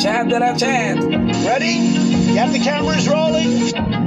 Chad that I chant. Ready? Got the cameras rolling?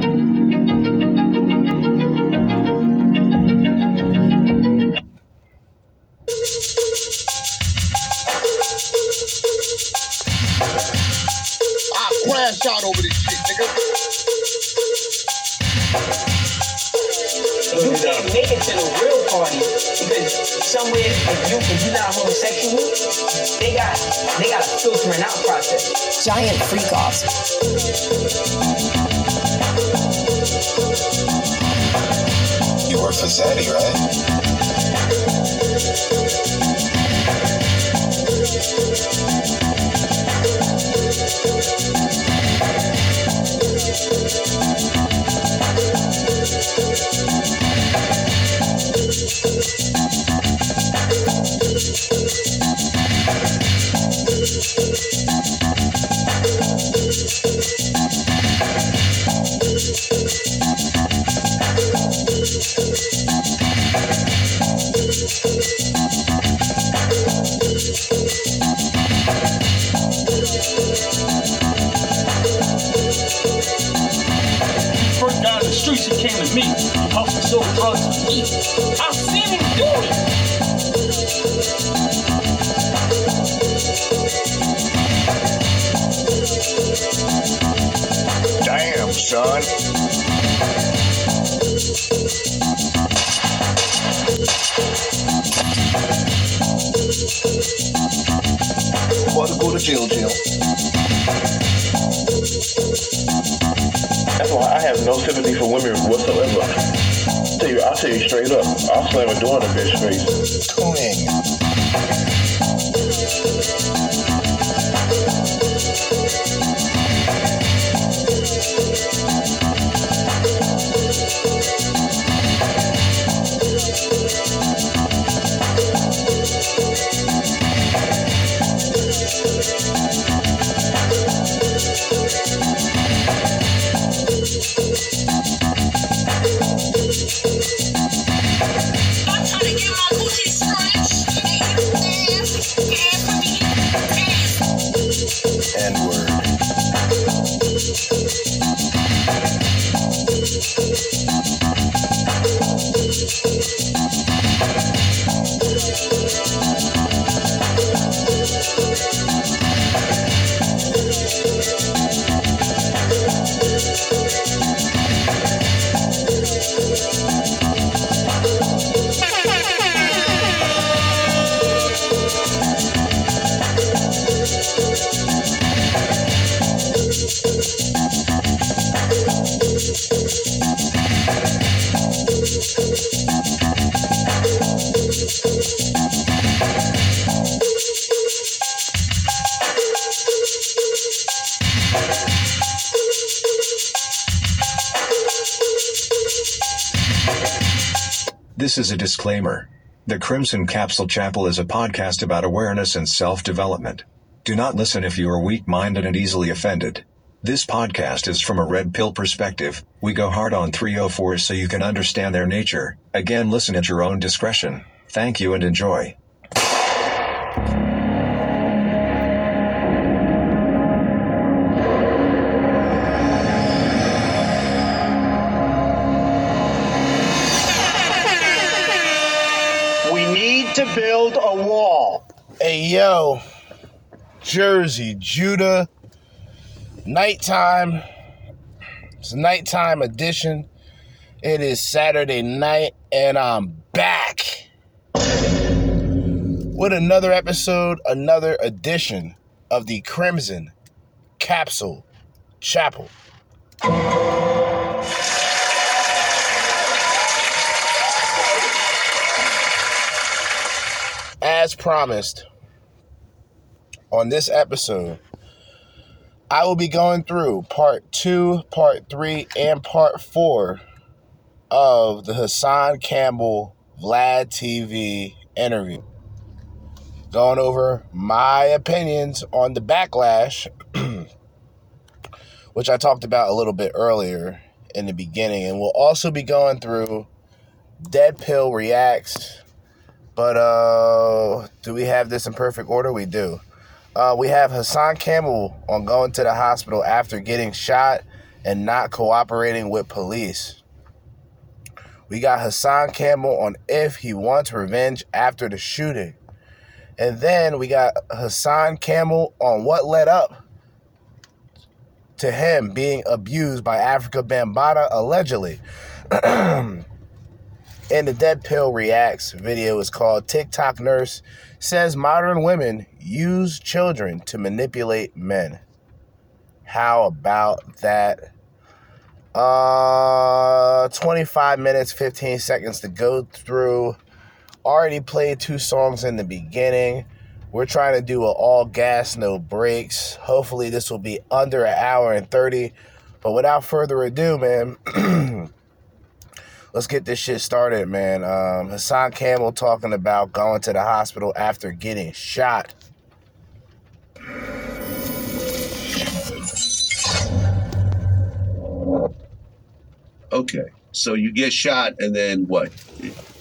This is a disclaimer. The Crimson Capsule Chapel is a podcast about awareness and self development. Do not listen if you are weak minded and easily offended. This podcast is from a red pill perspective. We go hard on 304 so you can understand their nature. Again, listen at your own discretion. Thank you and enjoy. Hey, Jerzee, Judah, nighttime. It's a nighttime edition. It is Saturday night, and I'm back with another episode, another edition of the Crimson Capsule Chapel. As promised, on this episode, I will be going through part two, part three, and part four of the Hassan Campbell Vlad TV interview. Going over my opinions on the backlash, which I talked about a little bit earlier in the beginning. And we'll also be going through DeadPill Reacts. But uh, do we have this in perfect order? We do. Uh, we have Hassan Campbell on going to the hospital after getting shot and not cooperating with police. We got Hassan Campbell on if he wants revenge after the shooting. And then we got Hassan Campbell on what led up to him being abused by Afrika Bambaataa allegedly. And the DeadPill Reacts video is called TikTok Nurse Says Modern Women Use Children to Manipulate Men. How about that? Uh, 25 minutes, 15 seconds to go through. Already played two songs in the beginning. We're trying to do an all gas, no brakes. Hopefully, this will be under an hour and 30. But without further ado, man. let's get this shit started, man. Um, Hassan Campbell talking about going to the hospital after getting shot. Okay, so you get shot, and then what?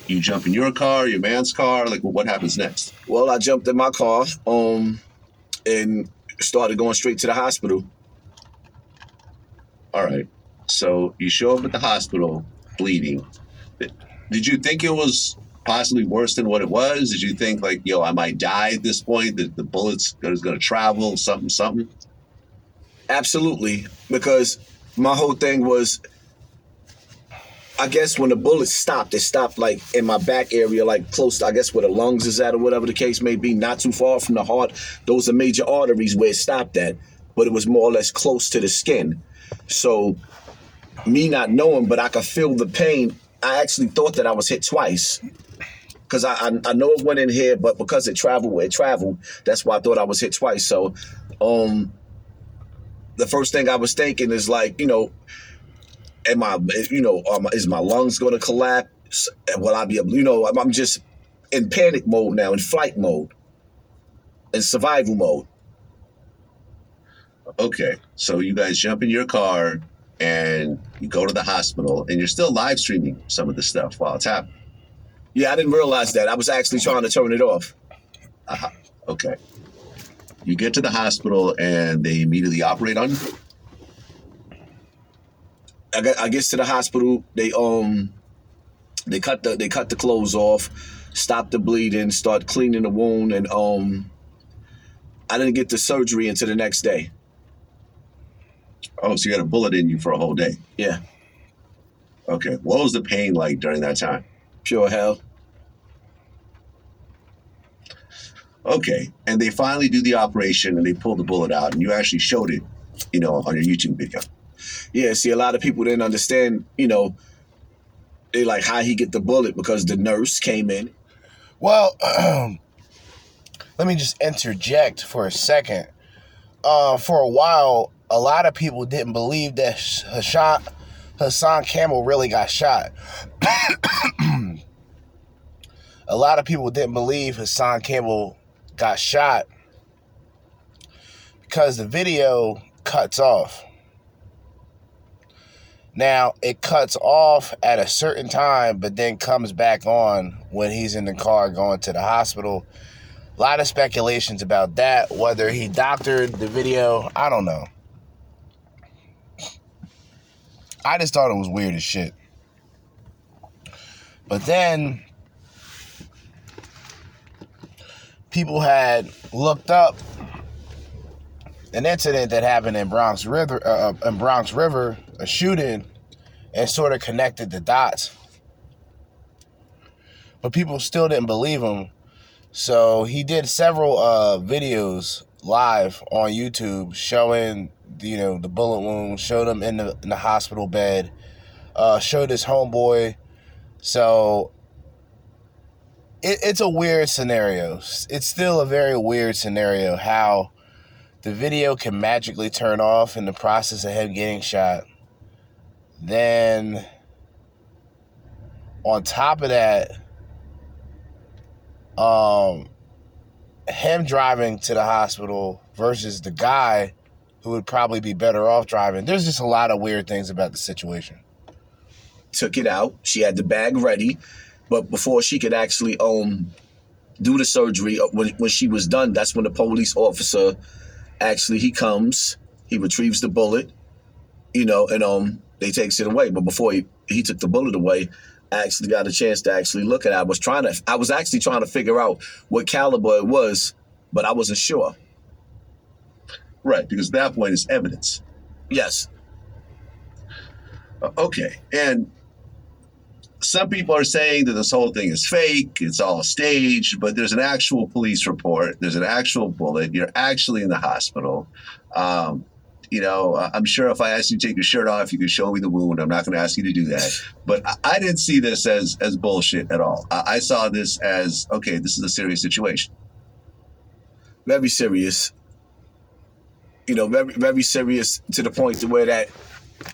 You jump in your car, your man's car. Like, what happens next? Well, I jumped in my car, um, and started going straight to the hospital. All right. So you show up at the hospital bleeding. Did you think it was possibly worse than what it was? Did you think like, yo, I might die at this point? That the bullets is going to travel, something, something? Absolutely, because my whole thing was, I guess when the bullet stopped, it stopped like in my back area, like close, to, I guess where the lungs is at or whatever the case may be, not too far from the heart. Those are major arteries where it stopped at, but it was more or less close to the skin. So, me not knowing, but I could feel the pain. I actually thought that I was hit twice. Cause I, I I know it went in here, but because it traveled it traveled, that's why I thought I was hit twice. So, um, the first thing I was thinking is like, you know, am I, you know, um, is my lungs going to collapse? Will I be able, you know, I'm, I'm just in panic mode now, in flight mode, in survival mode. Okay. So you guys jump in your car and you go to the hospital, and you're still live streaming some of the stuff while it's happening. Yeah, I didn't realize that. I was actually trying to turn it off. Uh-huh. Okay. You get to the hospital, and they immediately operate on you. I got, I gets to the hospital. They um, they cut the they cut the clothes off, stop the bleeding, start cleaning the wound, and um, I didn't get the surgery until the next day. Oh, so you had a bullet in you for a whole day. Yeah, Okay. What was the pain like during that time? pure hell. Okay. And they finally do the operation and they pull the bullet out and you actually showed it, you know, on your YouTube video. Yeah, see, a lot of people didn't understand. You know, they like how he get the bullet because the nurse came in. Well, let me just interject for a second. Uh, for a while, a lot of people didn't believe that Hassan, Hassan Campbell really got shot. a lot of people didn't believe Hassan Campbell got shot because the video cuts off. Now, it cuts off at a certain time, but then comes back on when he's in the car going to the hospital. A lot of speculations about that, whether he doctored the video, I don't know. I just thought it was weird as shit. But then people had looked up an incident that happened in Bronx River, uh, in Bronx River, a shooting, and sort of connected the dots. But people still didn't believe him, so he did several uh, videos live on YouTube showing you know the bullet wound, showed him in the in the hospital bed, uh, showed his homeboy. So it, it's a weird scenario. It's still a very weird scenario how the video can magically turn off in the process of him getting shot. Then, on top of that, um, him driving to the hospital versus the guy who would probably be better off driving. There's just a lot of weird things about the situation. Took it out. She had the bag ready, but before she could actually um do the surgery, uh, when when she was done, that's when the police officer actually he comes, he retrieves the bullet, you know, and um they takes it away. But before he, he took the bullet away, actually got a chance to actually look at it. I was trying to I was actually trying to figure out what caliber it was, but I wasn't sure. Right, because that point is evidence. Yes. Uh, okay, and some people are saying that this whole thing is fake, it's all staged, but there's an actual police report, there's an actual bullet, you're actually in the hospital. Um, you know, uh, I'm sure if I asked you to take your shirt off, you could show me the wound. I'm not going to ask you to do that. But I, didn't see this as as bullshit at all. I saw this as okay, this is a serious situation. Very serious. You know, very very serious to the point to where that,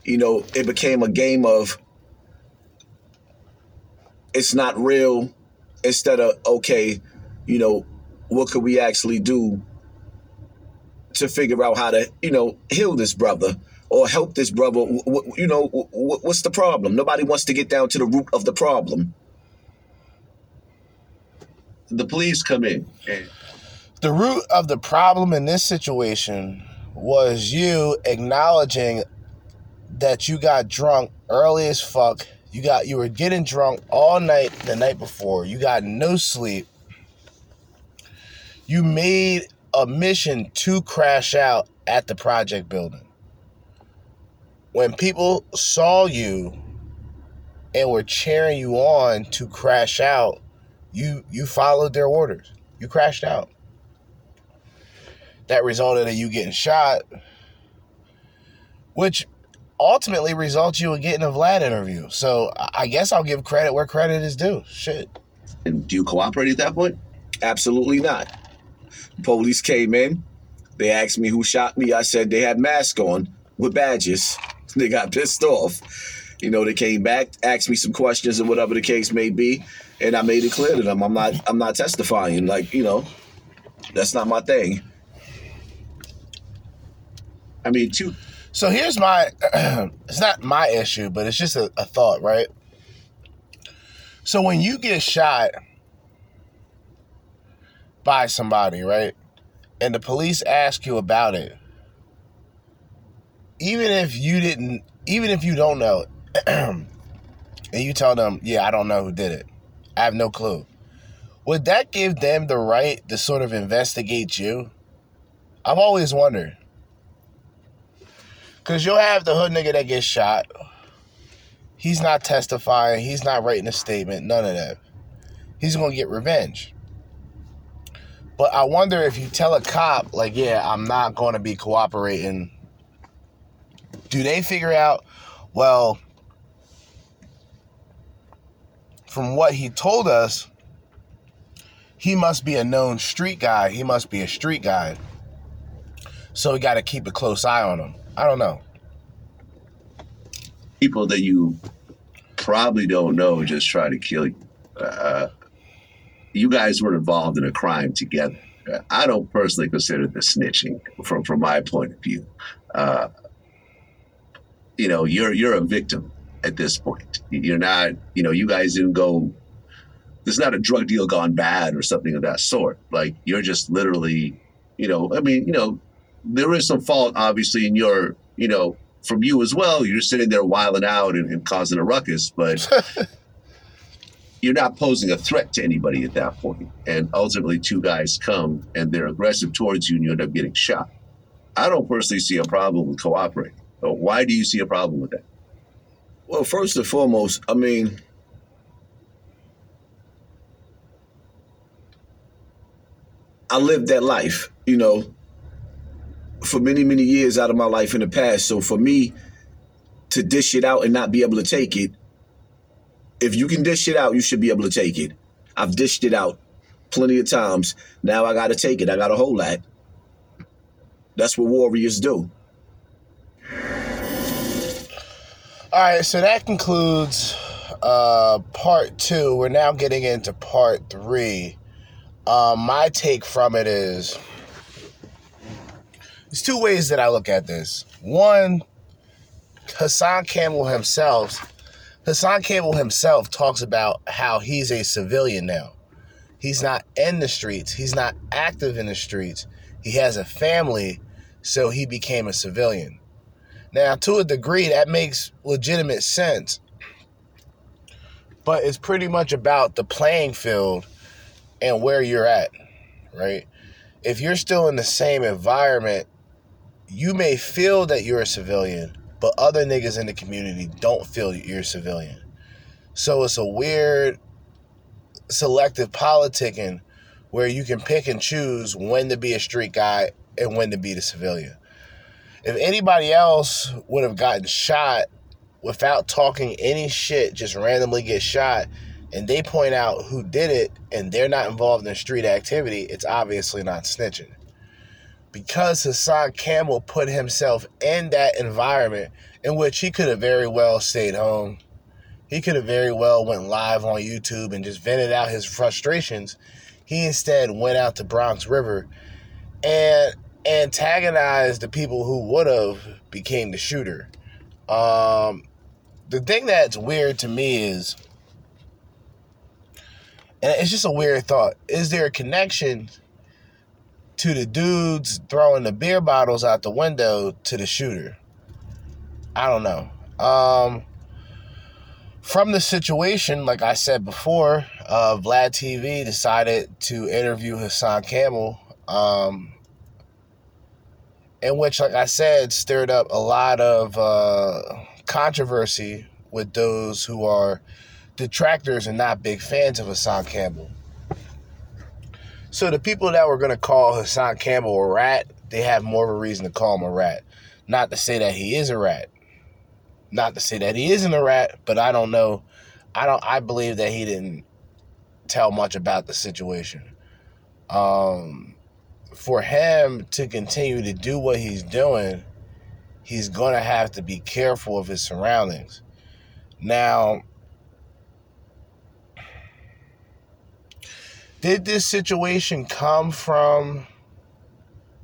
you know, it became a game of it's not real instead of okay, you know, what could we actually do to figure out how to, you know, heal this brother or help this brother? You know, what's the problem? Nobody wants to get down to the root of the problem. The police come in. The root of the problem in this situation was you acknowledging that you got drunk early as fuck. You got you were getting drunk all night the night before. You got no sleep. You made a mission to crash out at the project building. When people saw you and were cheering you on to crash out, you you followed their orders. You crashed out. That resulted in you getting shot, which ultimately results you in getting a Vlad interview. So I guess I'll give credit where credit is due. Shit. and do you cooperate at that point? Absolutely not. Police came in. They asked me who shot me. I said they had masks on with badges. They got pissed off. You know, they came back, asked me some questions and whatever the case may be, and I made it clear to them I'm not I'm not testifying. Like, you know, that's not my thing. I mean, two. So here's my it's not my issue, but it's just a, a thought, right? So when you get shot by somebody, right? And the police ask you about it, even if you didn't even if you don't know and you tell them, yeah, I don't know who did it. I have no clue. Would that give them the right to sort of investigate you? I've always wondered. Cause you'll have the hood nigga that gets shot. He's not testifying. He's not writing a statement. None of that. He's gonna get revenge. But I wonder if you tell a cop, like, yeah, I'm not gonna be cooperating. Do they figure out, well, from what he told us, he must be a known street guy. He must be a street guy. So we got to keep a close eye on him. I don't know. people that you probably don't know just try to kill you. Uh, you guys were involved in a crime together. I don't personally consider this snitching from from my point of view. Uh, you know, you're you're a victim at this point. You're not, you know, you guys didn't go. There's not a drug deal gone bad or something of that sort. Like you're just literally, you know, I mean, you know, there is some fault obviously in your, you know, from you as well. You're sitting there wiling out and, and causing a ruckus, but you're not posing a threat to anybody at that point. And ultimately, two guys come and they're aggressive towards you, and you end up getting shot. I don't personally see a problem with cooperating. Why do you see a problem with that? Well, first and foremost, I mean, I lived that life, you know, for many, many years out of my life in the past. So for me to dish it out and not be able to take it, if you can dish it out, you should be able to take it. I've dished it out plenty of times. Now I got to take it. I got a whole lot. That's what warriors do. All right, so that concludes uh, part two. We're now getting into part three. Um, my take from it is there's two ways that I look at this. One, Hassan Campbell himself, Hassan Campbell himself talks about how he's a civilian now. He's not in the streets, he's not active in the streets. He has a family, so he became a civilian. Now, to a degree, that makes legitimate sense. But it's pretty much about the playing field and where you're at, right? If you're still in the same environment, you may feel that you're a civilian, but other niggas in the community don't feel you're civilian. So it's a weird selective politicking where you can pick and choose when to be a street guy and when to be the civilian. If anybody else would have gotten shot without talking any shit, just randomly get shot, and they point out who did it and they're not involved in street activity, it's obviously not snitching. Because Hassan Campbell put himself in that environment in which he could have very well stayed home. He could have very well went live on YouTube and just vented out his frustrations. He instead went out to Bronx River and antagonized the people who would have became the shooter. Um, the thing that's weird to me is, and it's just a weird thought, is there a connection to the dudes throwing the beer bottles out the window to the shooter? I don't know. Um, from the situation, like I said before, uh, Vlad TV decided to interview Hassan Campbell. Um, in which, like I said, stirred up a lot of uh, controversy with those who are detractors and not big fans of Hassan Campbell. So the people that were going to call Hassan Campbell a rat, they have more of a reason to call him a rat. Not to say that he is a rat. Not to say that he isn't a rat, but I don't know. I don't. I believe that he didn't tell much about the situation. Um, for him to continue to do what he's doing, he's to have to be careful of his surroundings. Now, did this situation come from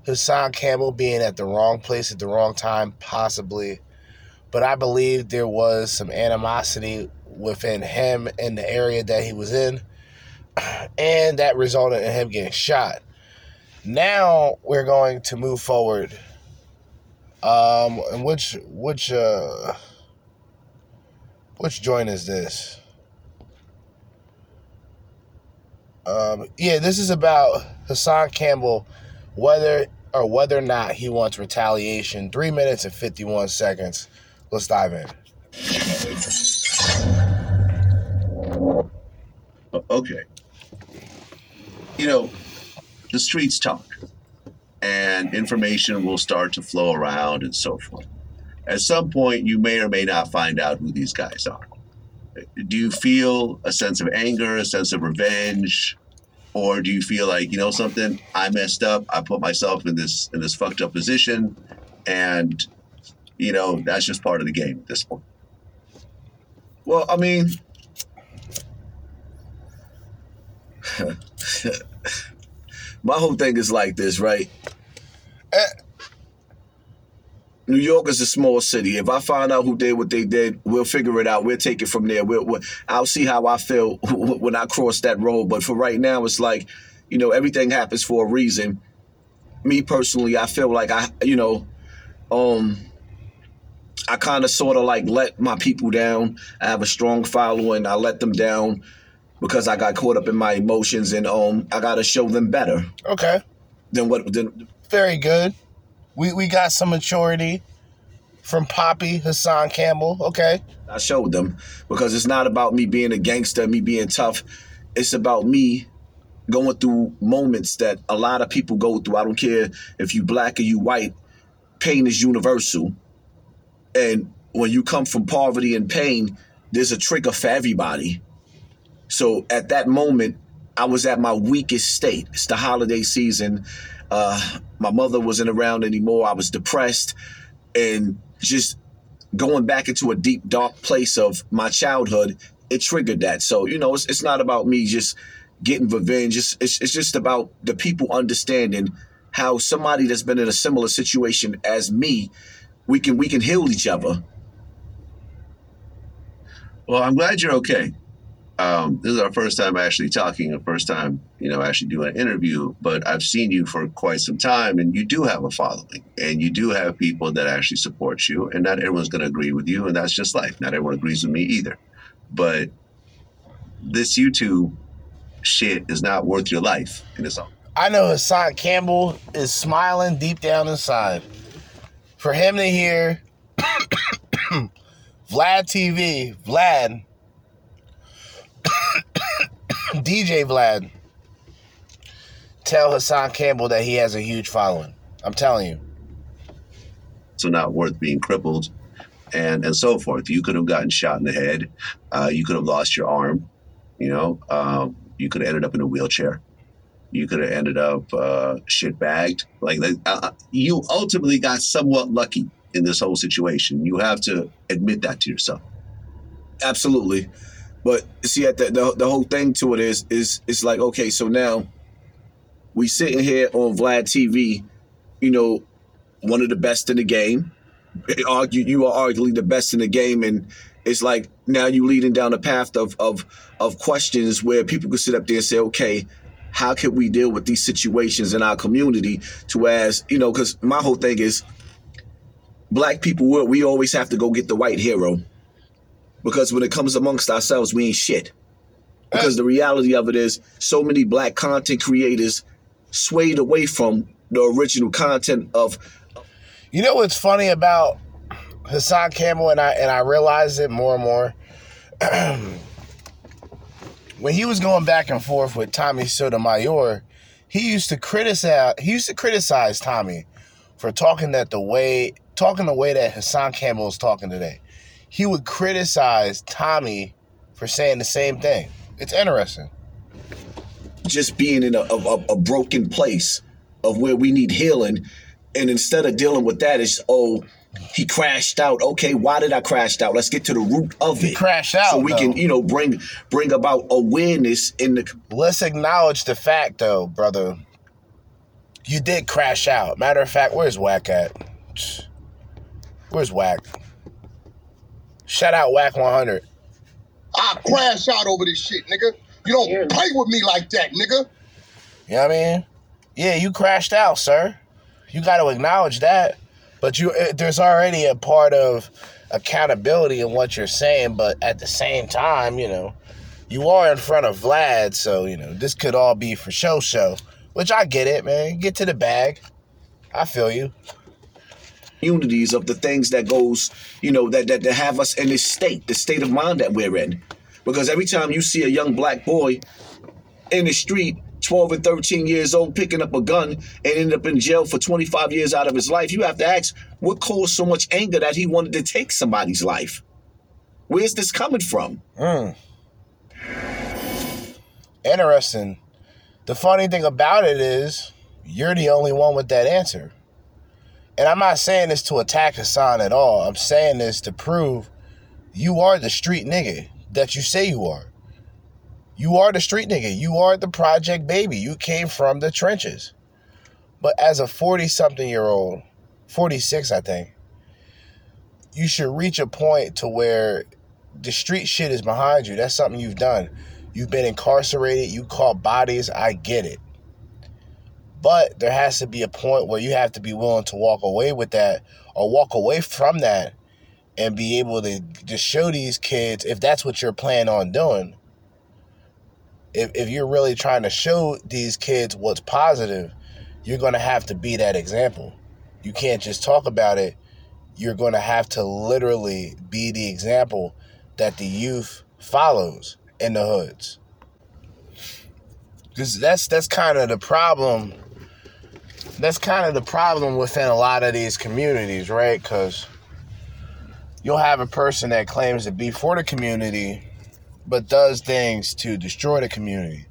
Hassan Campbell being at the wrong place at the wrong time? Possibly. But I believe there was some animosity within him in the area that he was in, and that resulted in him getting shot. Now we're going to move forward. Um, and which which uh which joint is this? Um, yeah, this is about Hassan Campbell, whether or whether or not he wants retaliation. Three minutes and fifty-one seconds. Let's dive in. Okay. You know, the streets talk and information will start to flow around and so forth. At some point, you may or may not find out who these guys are. Do you feel a sense of anger, a sense of revenge, or do you feel like you know something? I messed up. I put myself in this in this fucked up position, and you know that's just part of the game at this point. Well, I mean, My whole thing is like this, right? Eh. New York is a small city. If I find out who did what they did, we'll figure it out. We'll take it from there. We'll, we'll, I'll see how I feel when I cross that road. But for right now, it's like, you know, everything happens for a reason. Me personally, I feel like I, you know, um, I kind of sort of like let my people down. I have a strong following. I let them down because I got caught up in my emotions, and um, I got to show them better Okay. than what than Very good. We we got some maturity from Poppy Hassan Campbell. Okay. I showed them because it's not about me being a gangster, me being tough. It's about me going through moments that a lot of people go through. I don't care if you black or you white. Pain is universal. And when you come from poverty and pain, there's a trigger for everybody. So at that moment, I was at my weakest state. It's the holiday season. Uh, my mother wasn't around anymore. I was depressed and just going back into a deep, dark place of my childhood. It triggered that. So, you know, it's, it's not about me just getting revenge. It's, it's, it's just about the people understanding how somebody that's been in a similar situation as me, we can we can heal each other. Well, I'm glad you're okay. Um, this is our first time actually talking, the first time, you know, actually doing an interview, but I've seen you for quite some time and you do have a following and you do have people that actually support you and not everyone's going to agree with you and that's just life. Not everyone agrees with me either. But this YouTube shit is not worth your life in its own. I know Hassan Campbell is smiling deep down inside. For him to hear Vlad TV, Vlad, DJ Vlad, tell Hassan Campbell that he has a huge following. I'm telling you. so not worth being crippled. And and so forth. You could have gotten shot in the head. Uh, you could have lost your arm. You know um, you could have ended up in a wheelchair. You could have ended up uh, shit bagged. Like uh, you ultimately got somewhat lucky in this whole situation. You have to admit that to yourself. Absolutely. But see, at the, the the whole thing to it is is it's like okay, so now we sitting here on Vlad TV, you know, one of the best in the game. Argue you are arguably the best in the game, and it's like now you leading down a path of of of questions where people could sit up there and say, okay, how can we deal with these situations in our community? To as you know, because my whole thing is black people we always have to go get the white hero because when it comes amongst ourselves, we ain't shit. Because the reality of it is, so many black content creators swayed away from the original content of You know what's funny about Hassan Campbell and I and I realize it more and more. when he was going back and forth with Tommy Sotomayor, he used to criticize he used to criticize Tommy for talking that the way talking the way that Hassan Campbell is talking today. He would criticize Tommy for saying the same thing. It's interesting. just being in a, a, a broken place of where we need healing. And instead of dealing with that, it's, oh, he crashed out. Okay, why did I crash out? Let's get to the root of He it. crashed out, So we can, you know, bring bring about awareness in the Let's acknowledge the fact, though, brother. You did crash out. Matter of fact, where's Wack at? Where's Wack? Shout out Wack 100. I crash out over this shit, nigga. You don't play with me like that, nigga. You know what I mean? Yeah, you crashed out, sir. You got to acknowledge that. But you, eh, there's already a part of accountability in what you're saying. But at the same time, you know, you are in front of Vlad, so you know this could all be for show show. Which I get it, man. Get to the bag. I feel you. Communities of the things that goes, you know, that, that that have us in this state, the state of mind that we're in. Because every time you see a young black boy in the street, 12 and 13 years old, picking up a gun and end up in jail for 25 years out of his life, you have to ask what caused so much anger that he wanted to take somebody's life? Where's this coming from? Hmm. Interesting. The funny thing about it is, you're the only one with that answer. And I'm not saying this to attack Hassan at all. I'm saying this to prove you are the street nigga that you say you are. You are the street nigga. You are the project baby. You came from the trenches. But as a 40 something year old, 46, I think, you should reach a point to where the street shit is behind you. That's something you've done. You've been incarcerated, you caught bodies, I get it. But there has to be a point where you have to be willing to walk away with that or walk away from that and be able to just show these kids if that's what you're planning on doing. If, if you're really trying to show these kids what's positive, you're going to have to be that example. You can't just talk about it. You're going to have to literally be the example that the youth follows in the hoods. Cuz that's that's kind of the problem. That's kind of the problem within a lot of these communities, right? Cuz you'll have a person that claims to be for the community but does things to destroy the community.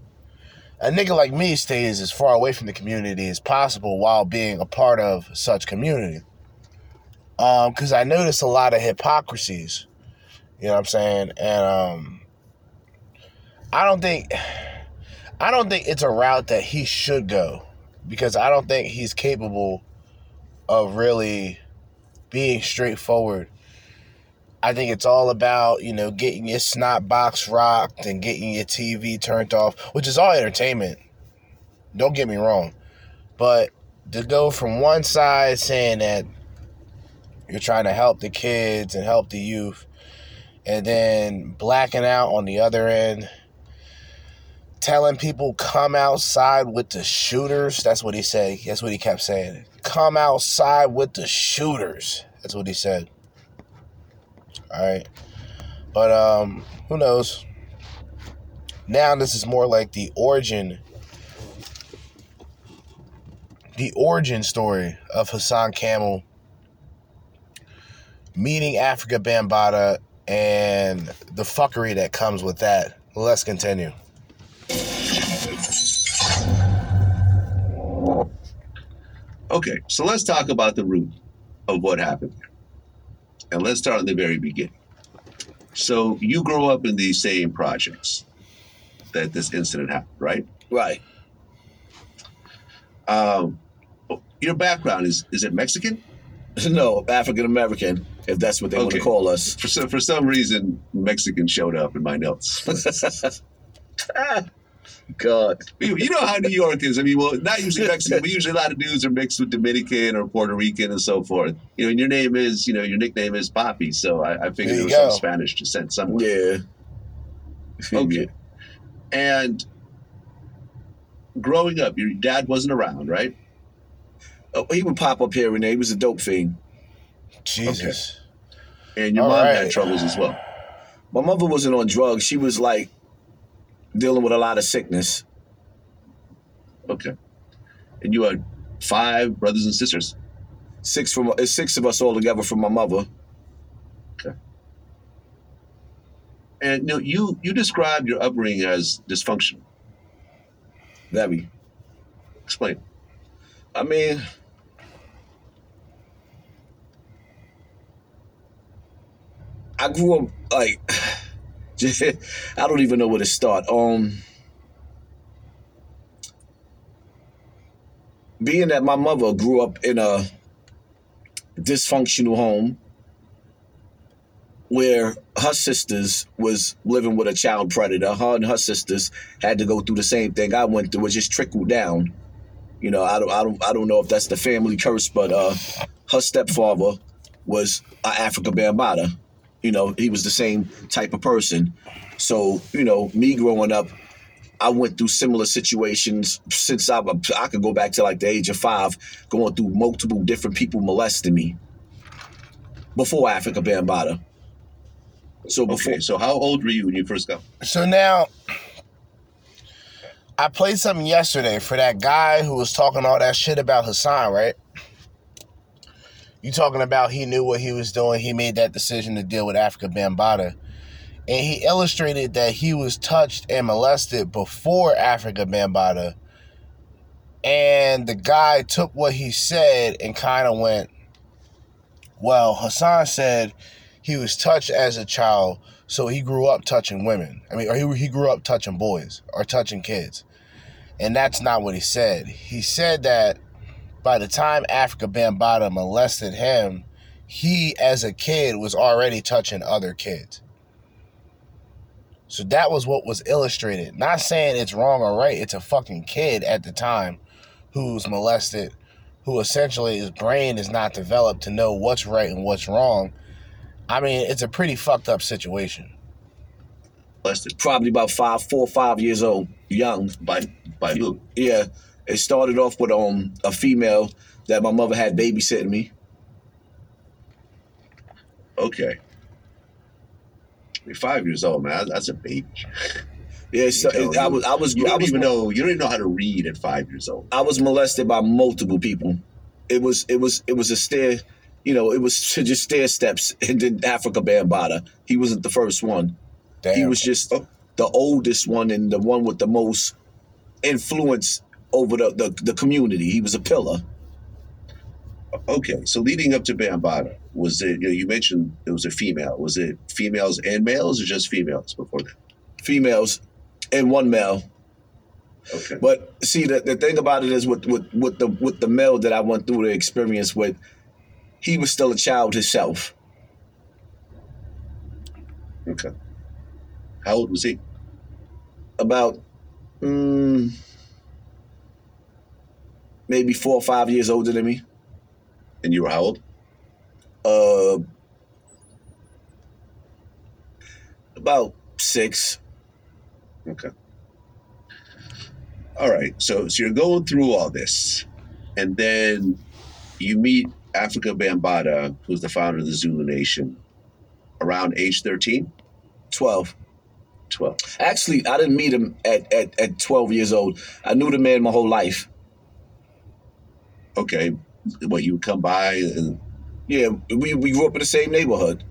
A nigga like me stays as far away from the community as possible while being a part of such community. Um, cuz I notice a lot of hypocrisies. You know what I'm saying? And um I don't think I don't think it's a route that he should go because I don't think he's capable of really being straightforward. I think it's all about, you know, getting your snot box rocked and getting your TV turned off, which is all entertainment. Don't get me wrong. But to go from one side saying that you're trying to help the kids and help the youth, and then blacking out on the other end telling people come outside with the shooters. That's what he said. That's what he kept saying. Come outside with the shooters. That's what he said. All right. But um who knows? Now this is more like the origin the origin story of Hassan Campbell meeting Afrika Bambaataa and the fuckery that comes with that. Let's continue. Okay, so let's talk about the root of what happened here. And let's start at the very beginning. So you grow up in these same projects that this incident happened, right? Right. Um, your background is is it Mexican? No, African American, if that's what they want to call us. For some, for some reason, Mexican showed up in my notes. God. you know how New York is. I mean, well, not usually Mexican, but usually a lot of dudes are mixed with Dominican or Puerto Rican and so forth. You know, and your name is, you know, your nickname is Poppy, so I, I figured There was some. Spanish descent somewhere. Yeah. Okay. And growing up, your dad wasn't around, right? Oh, he would pop up here and there. He was a dope fiend. Jesus. And your All mom right. had troubles as well. My mother wasn't on drugs. She was like dealing with a lot of sickness. Okay. And you had five brothers and sisters. Six from it's six of us all together from my mother. Okay. And you know, you you described your upbringing as dysfunctional. Very. Explain. I mean, I grew up like I don't even know where to start. Um, being that my mother grew up in a dysfunctional home where her sisters was living with a child predator. Her and her sisters had to go through the same thing I went through. It just trickled down. You know, I don't, I don't, I don't know if that's the family curse, but uh, her stepfather was an Afrika Bambaataa. You know, he was the same type of person. So, you know, me growing up, I went through similar situations since I, I could go back to like the age of five, going through multiple different people molesting me before Afrika Bambaataa. So before, Okay, so how old were you when you first got? So now, I played something yesterday for that guy who was talking all that shit about Hassan, right? You talking about he knew what he was doing. He made that decision to deal with Afrika Bambaataa. And he illustrated that he was touched and molested before Afrika Bambaataa. And the guy took what he said and kind of went, well, Hassan said he was touched as a child, So he grew up touching women. I mean, or he, he grew up touching boys or touching kids. And that's not what he said. He said that by the time Afrika Bambaataa molested him, he as a kid was already touching other kids. So that was what was illustrated. Not saying it's wrong or right. It's a fucking kid at the time who's molested, who essentially his brain is not developed to know what's right and what's wrong. I mean, it's a pretty fucked up situation. Molested Probably about five, four, five years old, young. by by who? Yeah, it started off with um a female that my mother had babysitting me. Okay. Mean, five years old, man. That's a baby. Yeah, so You know, I was I was You I don't was even know. You don't even know how to read at five years old. I was molested by multiple people. It was it was it was a stair, you know, it was just stair steps into Afrika Bambaataa. He wasn't the first one. Damn. He was just the oldest one and the one with the most influence over the, the, the community. He was a pillar. Okay, so leading up to Bambaataa, was it? You, know, you mentioned it was a female. Was it females and males, or just females before that? Females and one male. Okay. But see, the, the thing about it is with, with with the with the male that I went through the experience with, he was still a child himself. Okay. How old was he? About mm, maybe four or five years older than me. And you were how old? Uh, about six. Okay. All right. So so you're going through all this, and then you meet Afrika Bambaataa, who's the founder of the Zulu Nation, around age 13, 12. 12. Actually, I didn't meet him at, at, at 12 years old. I knew the man my whole life. Okay. What you would come by and Yeah, we, we grew up in the same neighborhood.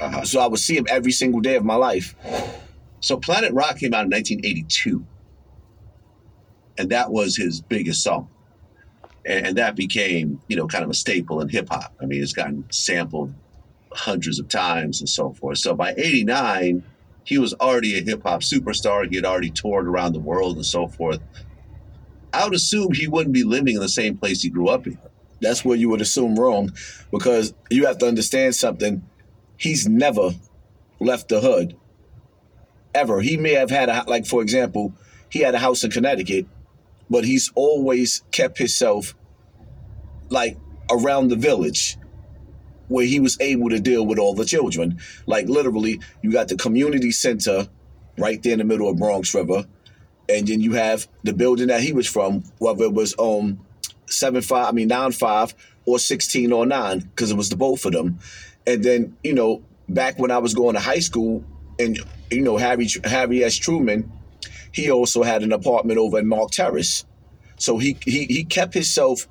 uh So I would see him every single day of my life. So Planet Rock came out in 1982, and that was his biggest song, and, and that became you know kind of a staple in hip hop. I mean, it's gotten sampled hundreds of times and so forth. So by '89, he was already a hip hop superstar. He had already toured around the world and so forth. I would assume he wouldn't be living in the same place he grew up in. That's where you would assume wrong because you have to understand something. He's never left the hood. Ever. He may have had a like for example, he had a house in Connecticut, but he's always kept himself like around the village where he was able to deal with all the children. Like literally, you got the community center right there in the middle of Bronx River, and then you have the building that he was from, whether it was um seven five, I mean nine five or sixteen or nine, because it was the both of them. And then you know, back when I was going to high school, and you know Harry Harry S. Truman, he also had an apartment over in Mark Terrace, so he he he kept himself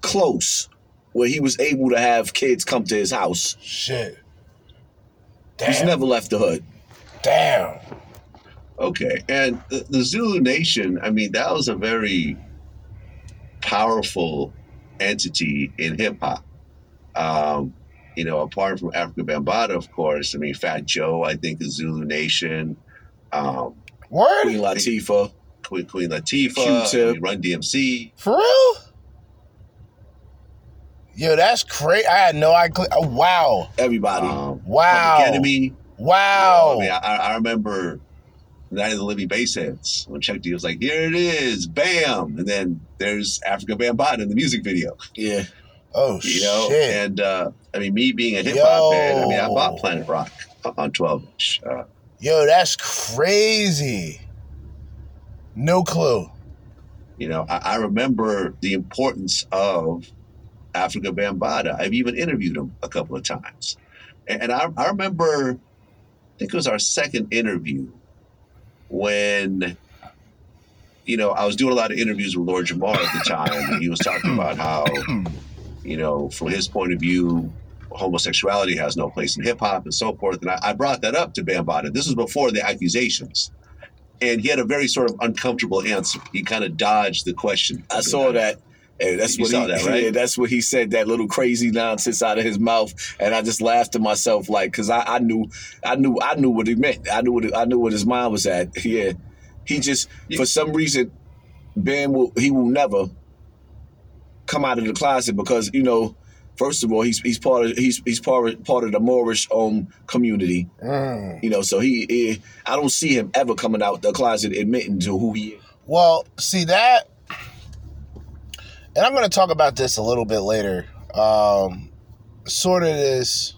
close where he was able to have kids come to his house. Shit. He's never left the hood. Damn. Okay, and the, the Zulu Nation, I mean, that was a very powerful entity in hip hop. Um, you know, apart from Afrika Bambaataa, of course. I mean, Fat Joe, I think, the Zulu Nation. Um, Word? Queen Latifah. Queen, Queen Latifah, Q-Tip. I mean, Run DMC. For real? Yo, that's crazy. I had no idea. Oh, wow. Everybody. Um, Wow. Public Enemy. Wow. I mean, I, I remember Night of the Living Baseheads when Chuck D was like, "Here it is, bam!" And then there's Afrika Bambaataa in the music video. yeah. oh, You know, shit. and uh, I mean, me being a hip hop fan, I mean, I bought Planet Rock on 12 inch. Uh, Yo, that's crazy. No clue. you know, I, I remember the importance of Afrika Bambaataa. I've even interviewed him a couple of times, and, and I, I remember, I think it was our second interview when you know, I was doing a lot of interviews with Lord Jamar at the time, and he was talking hmm. about how, you know, from his point of view, homosexuality has no place in hip hop and so forth. And I, I brought that up to Bambaataa. This was before the accusations. And he had a very sort of uncomfortable answer. He kind of dodged the question. I saw that. And that's You what saw he, that, right? yeah, that's what he said. That little crazy nonsense out of his mouth, and I just laughed to myself, like, because I, I knew, I knew, I knew what he meant. I knew what I knew what his mind was at. Yeah, he just for some reason, Ben will he will never come out of the closet because you know, first of all, he's he's part of he's he's part of, part of the Moorish um community. Mm. You know, so he, he I don't see him ever coming out the closet admitting to who he is. Well, see that, and I'm going to talk about this a little bit later. Um, sort of this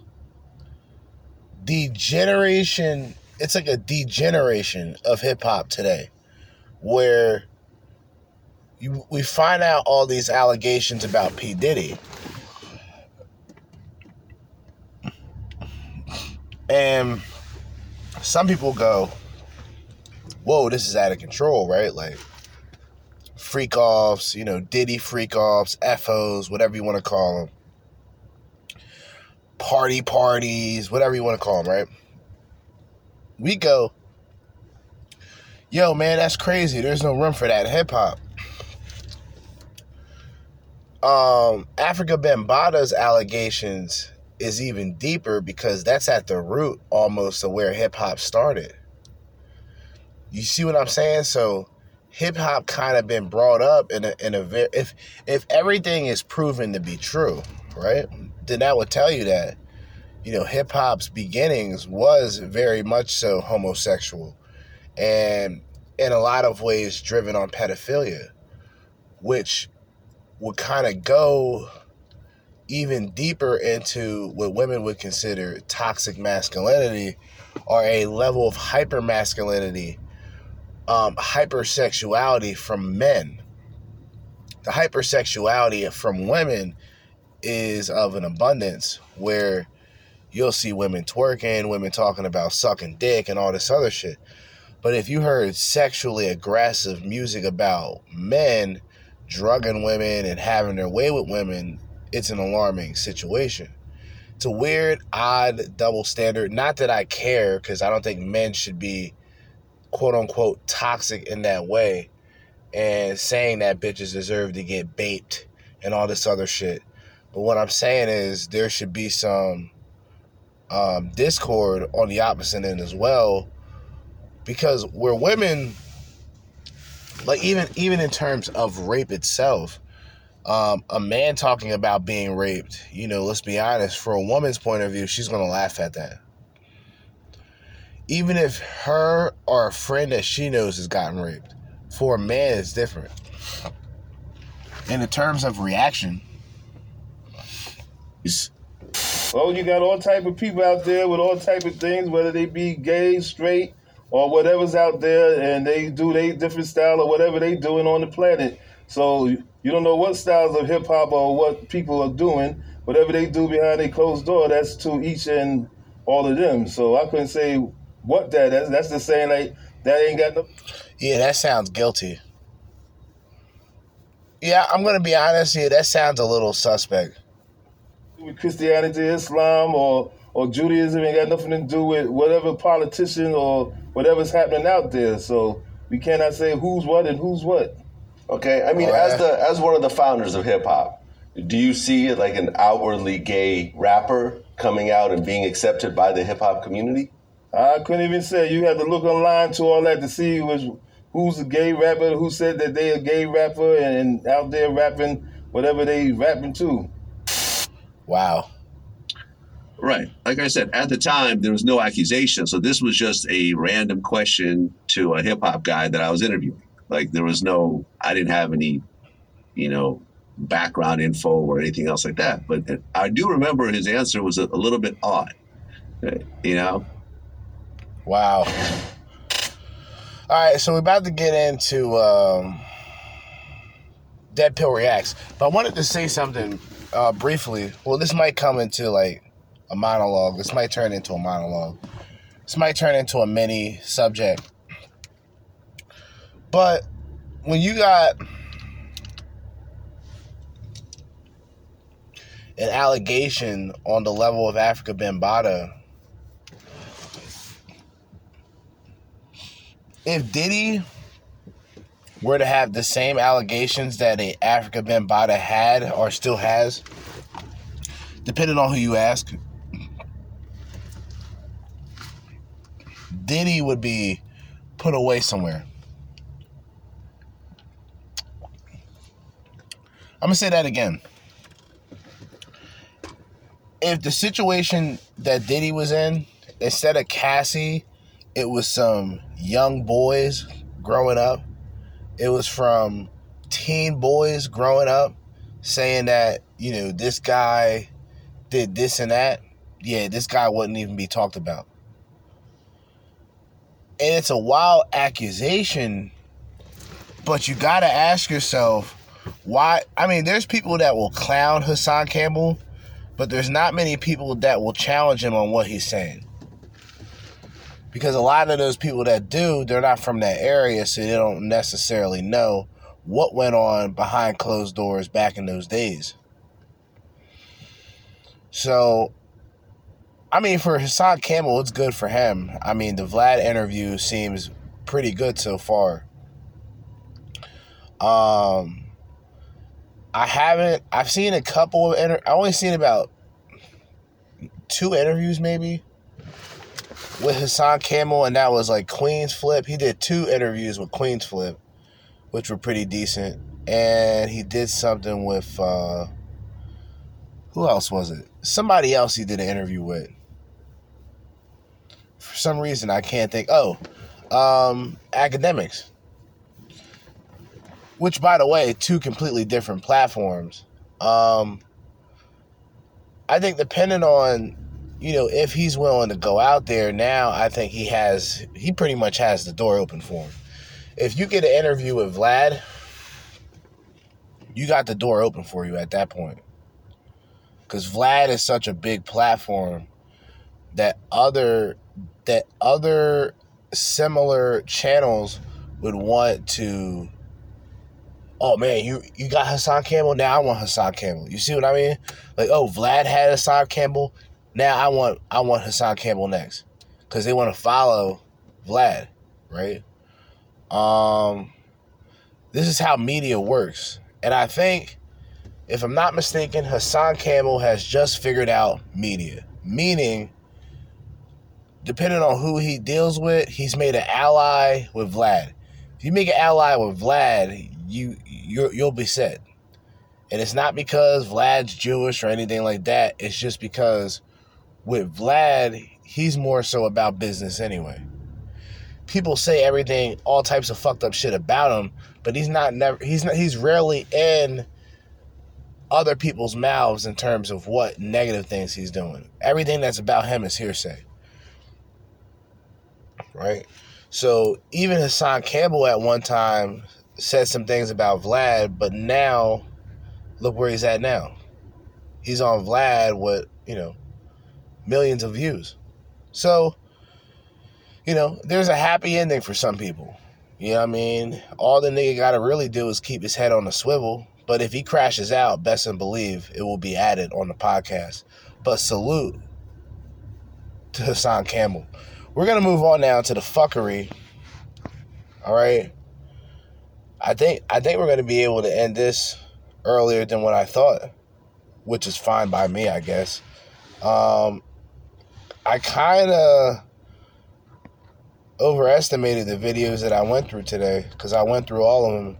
degeneration. It's like a degeneration of hip hop today, where you, we find out all these allegations about P Diddy, and some people go, "Whoa, this is out of control," right? Like freak offs, you know, Diddy freak offs, FOs, whatever you want to call them, party parties, whatever you want to call them, right? We go, yo, man, that's crazy. There's no room for that hip hop. Um, Africa Bambaata's allegations is even deeper because that's at the root almost of where hip hop started. You see what I'm saying? So hip hop kind of been brought up in a in a very if if everything is proven to be true, right? Then that would tell you that you know hip hop's beginnings was very much so homosexual, and in a lot of ways driven on pedophilia, which would kind of go even deeper into what women would consider toxic masculinity or a level of hyper masculinity um, hypersexuality from men. The hypersexuality from women is of an abundance where you'll see women twerking, women talking about sucking dick and all this other shit. But if you heard sexually aggressive music about men drugging women and having their way with women, it's an alarming situation. It's a weird, odd double standard. Not that I care, because I don't think men should be quote unquote toxic in that way and saying that bitches deserve to get baped and all this other shit. But what I'm saying is there should be some um, discord on the opposite end as well because where women like even even in terms of rape itself um, a man talking about being raped you know let's be honest for a woman's point of view she's gonna laugh at that even if her or a friend that she knows has gotten raped for a man it's different and in terms of reaction It's, Well, you got all type of people out there with all type of things, whether they be gay, straight, or whatever's out there, and they do they different style or whatever they doing on the planet. So you don't know what styles of hip hop or what people are doing. Whatever they do behind a closed door, that's to each and all of them. So I couldn't say what that. That's that's the saying like that ain't got no. yeah that sounds guilty yeah i'm gonna be honest here that sounds a little suspect with Christianity, Islam, or or Judaism ain't got nothing to do with whatever politician or whatever's happening out there. So we cannot say who's what and who's what. Okay, I mean, Oh, as the as one of the founders of hip hop, do you see like an outwardly gay rapper coming out and being accepted by the hip hop community? I couldn't even say. You had to look online to all that to see which, who's a gay rapper, who said that they a gay rapper, and out there rapping whatever they rapping to. wow Right. Like I said, at the time, there was no accusation. So this was just a random question to a hip hop guy that I was interviewing. Like there was no, I didn't have any, you know, background info or anything else like that. But I do remember his answer was a, a little bit odd. You know, Wow. All right, so we're about to get into um, DeadPill Reacts. But I wanted to say something uh, briefly. Well, this might come into like a monologue. This might turn into a monologue. This might turn into a mini subject. But when you got an allegation on the level of Afrika Bambaataa if Diddy were to have the same allegations that a Afrika Bambaataa had or still has, depending on who you ask, Diddy would be put away somewhere. I'm gonna say that again. If the situation that Diddy was in, instead of Cassie, it was some young boys growing up. It was from teen boys growing up saying that, you know, this guy did this and that. Yeah, this guy wouldn't even be talked about. And it's a wild accusation, but you got to ask yourself why. I mean, there's people that will clown Hassan Campbell, but there's not many people that will challenge him on what he's saying. Because a lot of those people that do, they're not from that area, so they don't necessarily know what went on behind closed doors back in those days. So I mean, for Hassan Campbell, it's good for him. I mean, the Vlad interview seems pretty good so far. Um, I haven't. I've seen a couple of. Inter- I only seen about two interviews, maybe, with Hassan Campbell, and that was like Queenzflip. He did two interviews with Queenzflip, which were pretty decent, and he did something with. uh who else was it? Somebody else he did an interview with for some reason I can't think. Oh, um, Akademiks. Which, by the way, two completely different platforms. Um, I think depending on, you know, if he's willing to go out there now, I think he has, he pretty much has the door open for him. If you get an interview with Vlad, you got the door open for you at that point. Because Vlad is such a big platform that other that other similar channels would want to oh man you you got hassan campbell now i want hassan campbell you see what i mean like oh vlad had hassan campbell now i want i want hassan campbell next because they want to follow vlad right um this is how media works and i think if i'm not mistaken hassan campbell has just figured out media meaning depending on who he deals with, he's made an ally with Vlad. If you make an ally with Vlad, you you you'll be set. And it's not because Vlad's Jewish or anything like that. It's just because with Vlad, he's more so about business anyway. People say everything, all types of fucked up shit about him, but he's not never he's not he's rarely in other people's mouths in terms of what negative things he's doing. Everything that's about him is hearsay right? So even Hassan Campbell at one time said some things about Vlad, but now look where he's at now. He's on Vlad with, you know, millions of views. So, you know, there's a happy ending for some people. You know what I mean? All the nigga gotta really do is keep his head on the swivel. But if he crashes out, best and believe it will be added on the podcast. But salute to Hassan Campbell. We're gonna move on now to the fuckery. All right. I think I think we're gonna be able to end this earlier than what I thought, which is fine by me, I guess. Um, I kind of overestimated the videos that I went through today because I went through all of them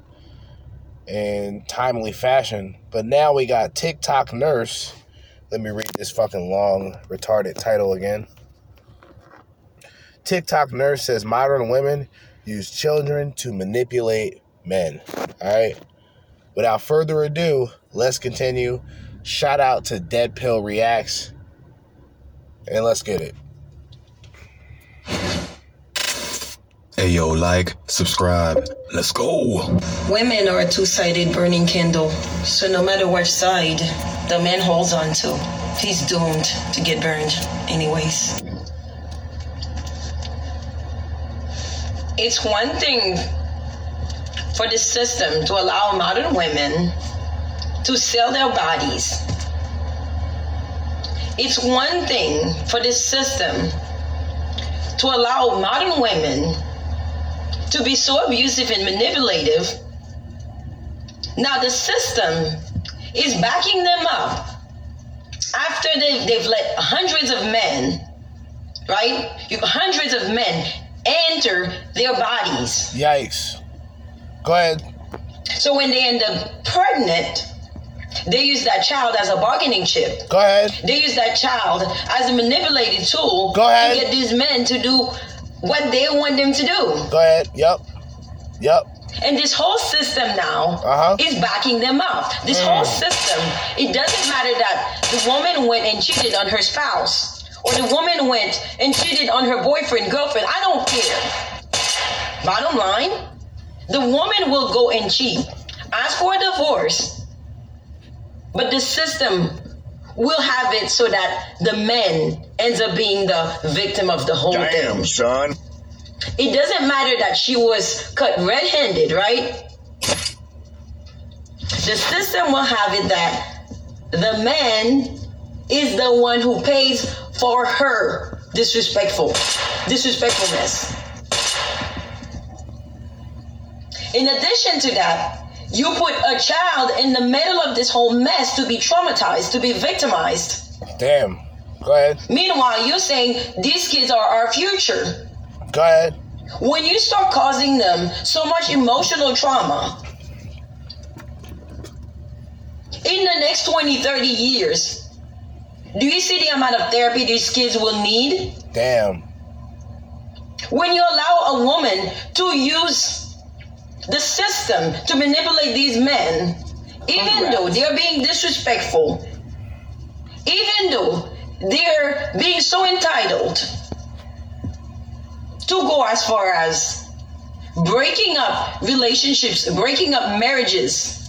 in timely fashion. But now we got TikTok nurse. Let me read this fucking long retarded title again. TikTok nurse says modern women use children to manipulate men. All right. Without further ado, let's continue. Shout out to DeadPill Reacts. And let's get it. Hey yo, like, subscribe. Let's go. Women are a two sided burning candle. So no matter which side the man holds on to, he's doomed to get burned, anyways. it's one thing for the system to allow modern women to sell their bodies. It's one thing for the system to allow modern women to be so abusive and manipulative. Now the system is backing them up after they've, they've let hundreds of men, right? You, hundreds of men enter their bodies. Yikes. Go ahead. So when they end up pregnant, they use that child as a bargaining chip. Go ahead. They use that child as a manipulated tool Go ahead. to get these men to do what they want them to do. Go ahead. Yep. Yep. And this whole system now Uh-huh. is backing them up. This Mm. whole system, it doesn't matter that the woman went and cheated on her spouse, or the woman went and cheated on her boyfriend, girlfriend. I don't care. Bottom line, the woman will go and cheat, ask for a divorce, but the system will have it so that the man ends up being the victim of the whole thing. Damn, son. It doesn't matter that she was cut red handed, right? The system will have it that the man is the one who pays for her disrespectful disrespectfulness. In addition to that, you put a child in the middle of this whole mess to be traumatized, to be victimized. Damn. Go ahead. Meanwhile, you're saying these kids are our future. Go ahead. When you start causing them so much emotional trauma, in the next 20, 30 years, do you see the amount of therapy these kids will need? Damn. When you allow a woman to use the system to manipulate these men, even though they're being disrespectful, even though they're being so entitled to go as far as breaking up relationships, breaking up marriages.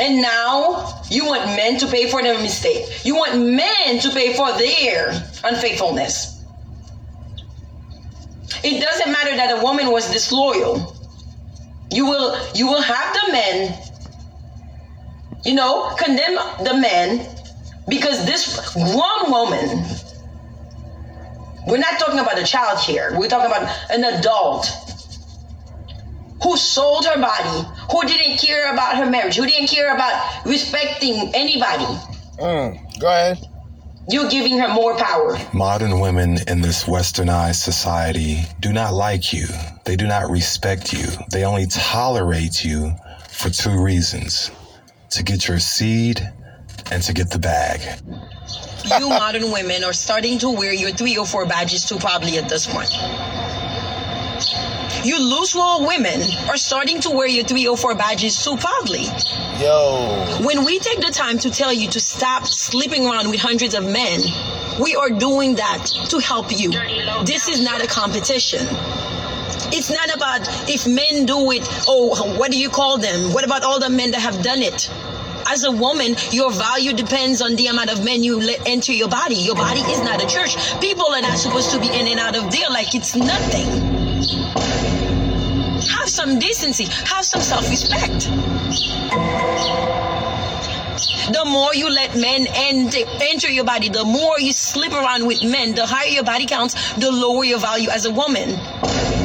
And now you want men to pay for their mistake. You want men to pay for their unfaithfulness. It doesn't matter that a woman was disloyal. You will you will have the men, you know, condemn the men because this one woman we're not talking about a child here. We're talking about an adult who sold her body, who didn't care about her marriage, who didn't care about respecting anybody. Mm. Go ahead. You're giving her more power. Modern women in this westernized society do not like you. They do not respect you. They only tolerate you for two reasons to get your seed and to get the bag. you modern women are starting to wear your three or four badges too proudly at this point. You loose wool women are starting to wear your three or four badges too proudly. Yo. When we take the time to tell you to stop sleeping around with hundreds of men, we are doing that to help you. This is not a competition. It's not about if men do it, oh, what do you call them? What about all the men that have done it? As a woman, your value depends on the amount of men you let enter your body. Your body is not a church. People are not supposed to be in and out of there like it's nothing. Have some decency, have some self respect. The more you let men enter, enter your body, the more you slip around with men, the higher your body counts, the lower your value as a woman.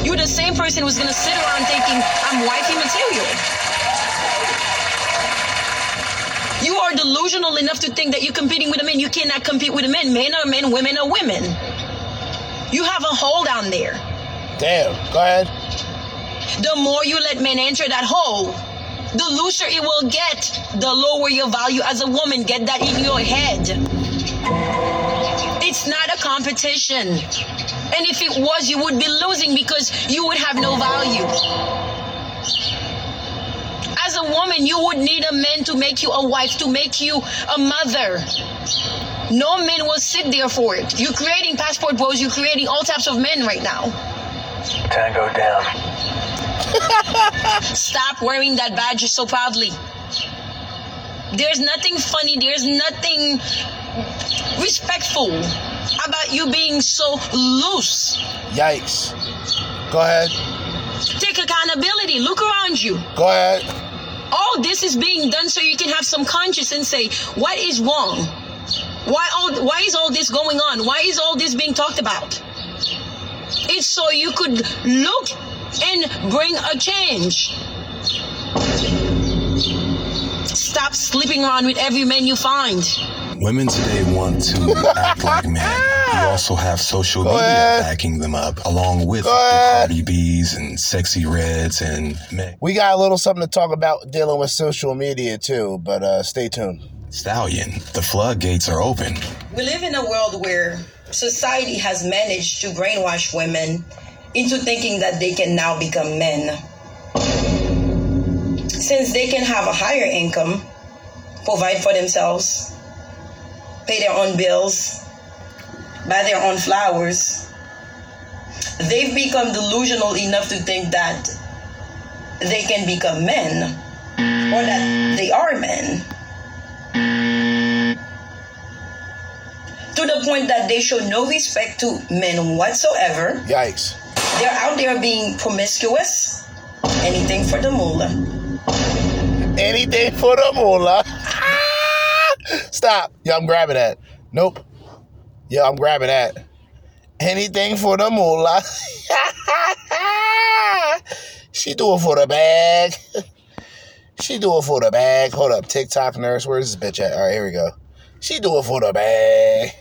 You're the same person who's gonna sit around thinking, I'm wifey material. You are delusional enough to think that you're competing with a man. You cannot compete with a man. Men are men, women are women. You have a hole down there. Damn. Go ahead. The more you let men enter that hole, the looser it will get, the lower your value as a woman. Get that in your head. It's not a competition. And if it was, you would be losing because you would have no value. As a woman, you would need a man to make you a wife, to make you a mother. No man will sit there for it. You're creating passport bros, you're creating all types of men right now. Tango down. Stop wearing that badge so proudly. There's nothing funny, there's nothing respectful about you being so loose. Yikes. Go ahead. Take accountability. Look around you. Go ahead. All this is being done so you can have some conscience and say, what is wrong? Why all why is all this going on? Why is all this being talked about? It's so you could look and bring a change. Stop sleeping around with every man you find. Women today want to act like men. You also have social Go media ahead. backing them up, along with Go the ahead. Cardi B's and Sexy Reds and Meg We got a little something to talk about dealing with social media too, but uh, stay tuned. Stallion. The floodgates are open. We live in a world where society has managed to brainwash women into thinking that they can now become men. Since they can have a higher income, provide for themselves, pay their own bills, buy their own flowers, they've become delusional enough to think that they can become men or that they are men. to the point that they show no respect to men whatsoever. Yikes. They're out there being promiscuous. Anything for the moolah. Anything for the moolah. Stop. Yo, I'm grabbing that. Nope. Yo, I'm grabbing that. Anything for the moolah. she do it for the bag. She do it for the bag. Hold up. TikTok nurse. Where's this bitch at? All right, here we go. She do it for the bag.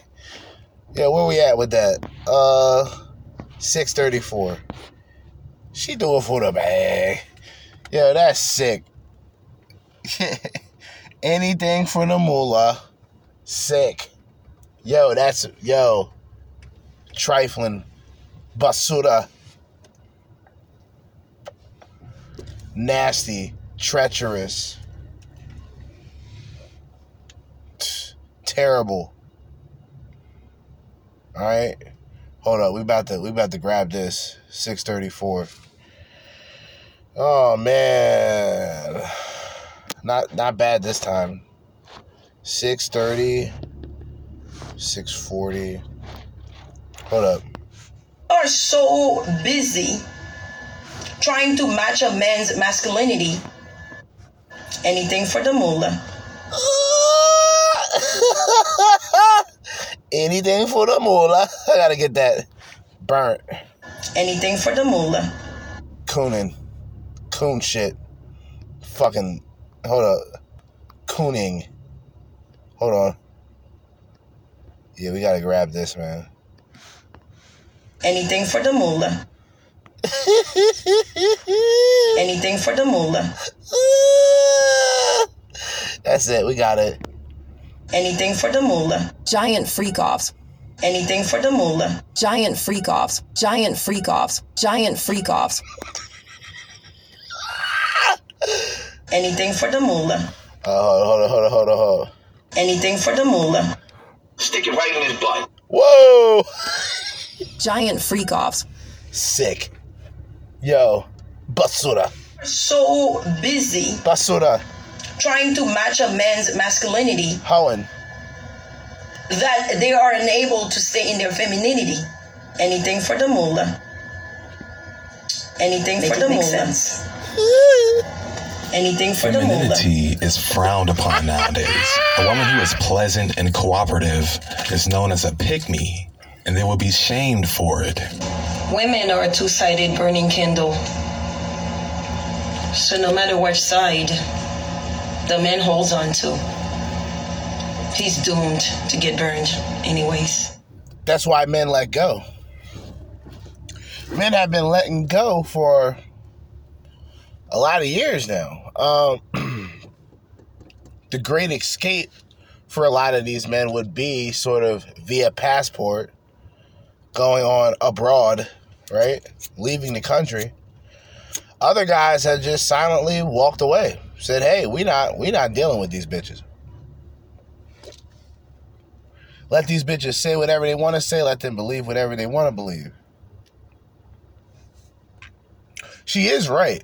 Yeah, where we at with that? Uh, 634. She do it for the bag. Yo, that's sick. Anything for the moolah. Sick. Yo, that's yo. Trifling. Basura. Nasty. Treacherous. Terrible. Alright. Hold up. We about to we about to grab this. 634. Oh man. Not not bad this time. 630. 640. Hold up. Are so busy trying to match a man's masculinity. Anything for the moolah. Anything for the moolah. I gotta get that burnt. Anything for the moolah. Cooning. Coon shit. Fucking. Hold up. Cooning. Hold on. Yeah, we gotta grab this, man. Anything for the moolah. Anything for the moolah. That's it. We got it. Anything for the moolah. Giant freak offs. Anything for the moolah. Giant freak offs. Giant freak offs. Giant freak offs. Anything for the moolah. Uh, hold on, hold on, hold on, hold on. Anything for the moolah. Stick it right in his butt. Whoa! Giant freak offs. Sick. Yo. Basura. So busy Basura. trying to match a man's masculinity Howen. that they are unable to stay in their femininity. Anything for the moolah. Anything for the moolah. Anything for the moolah. Femininity is frowned upon nowadays. A woman who is pleasant and cooperative is known as a pick me, and they will be shamed for it. Women are a two sided burning candle. So no matter which side the man holds on to, he's doomed to get burned, anyways. That's why men let go. Men have been letting go for a lot of years now. Um, the great escape for a lot of these men would be sort of via passport, going on abroad, right? Leaving the country. Other guys have just silently walked away. Said, "Hey, we not we not dealing with these bitches." Let these bitches say whatever they want to say. Let them believe whatever they want to believe. She is right.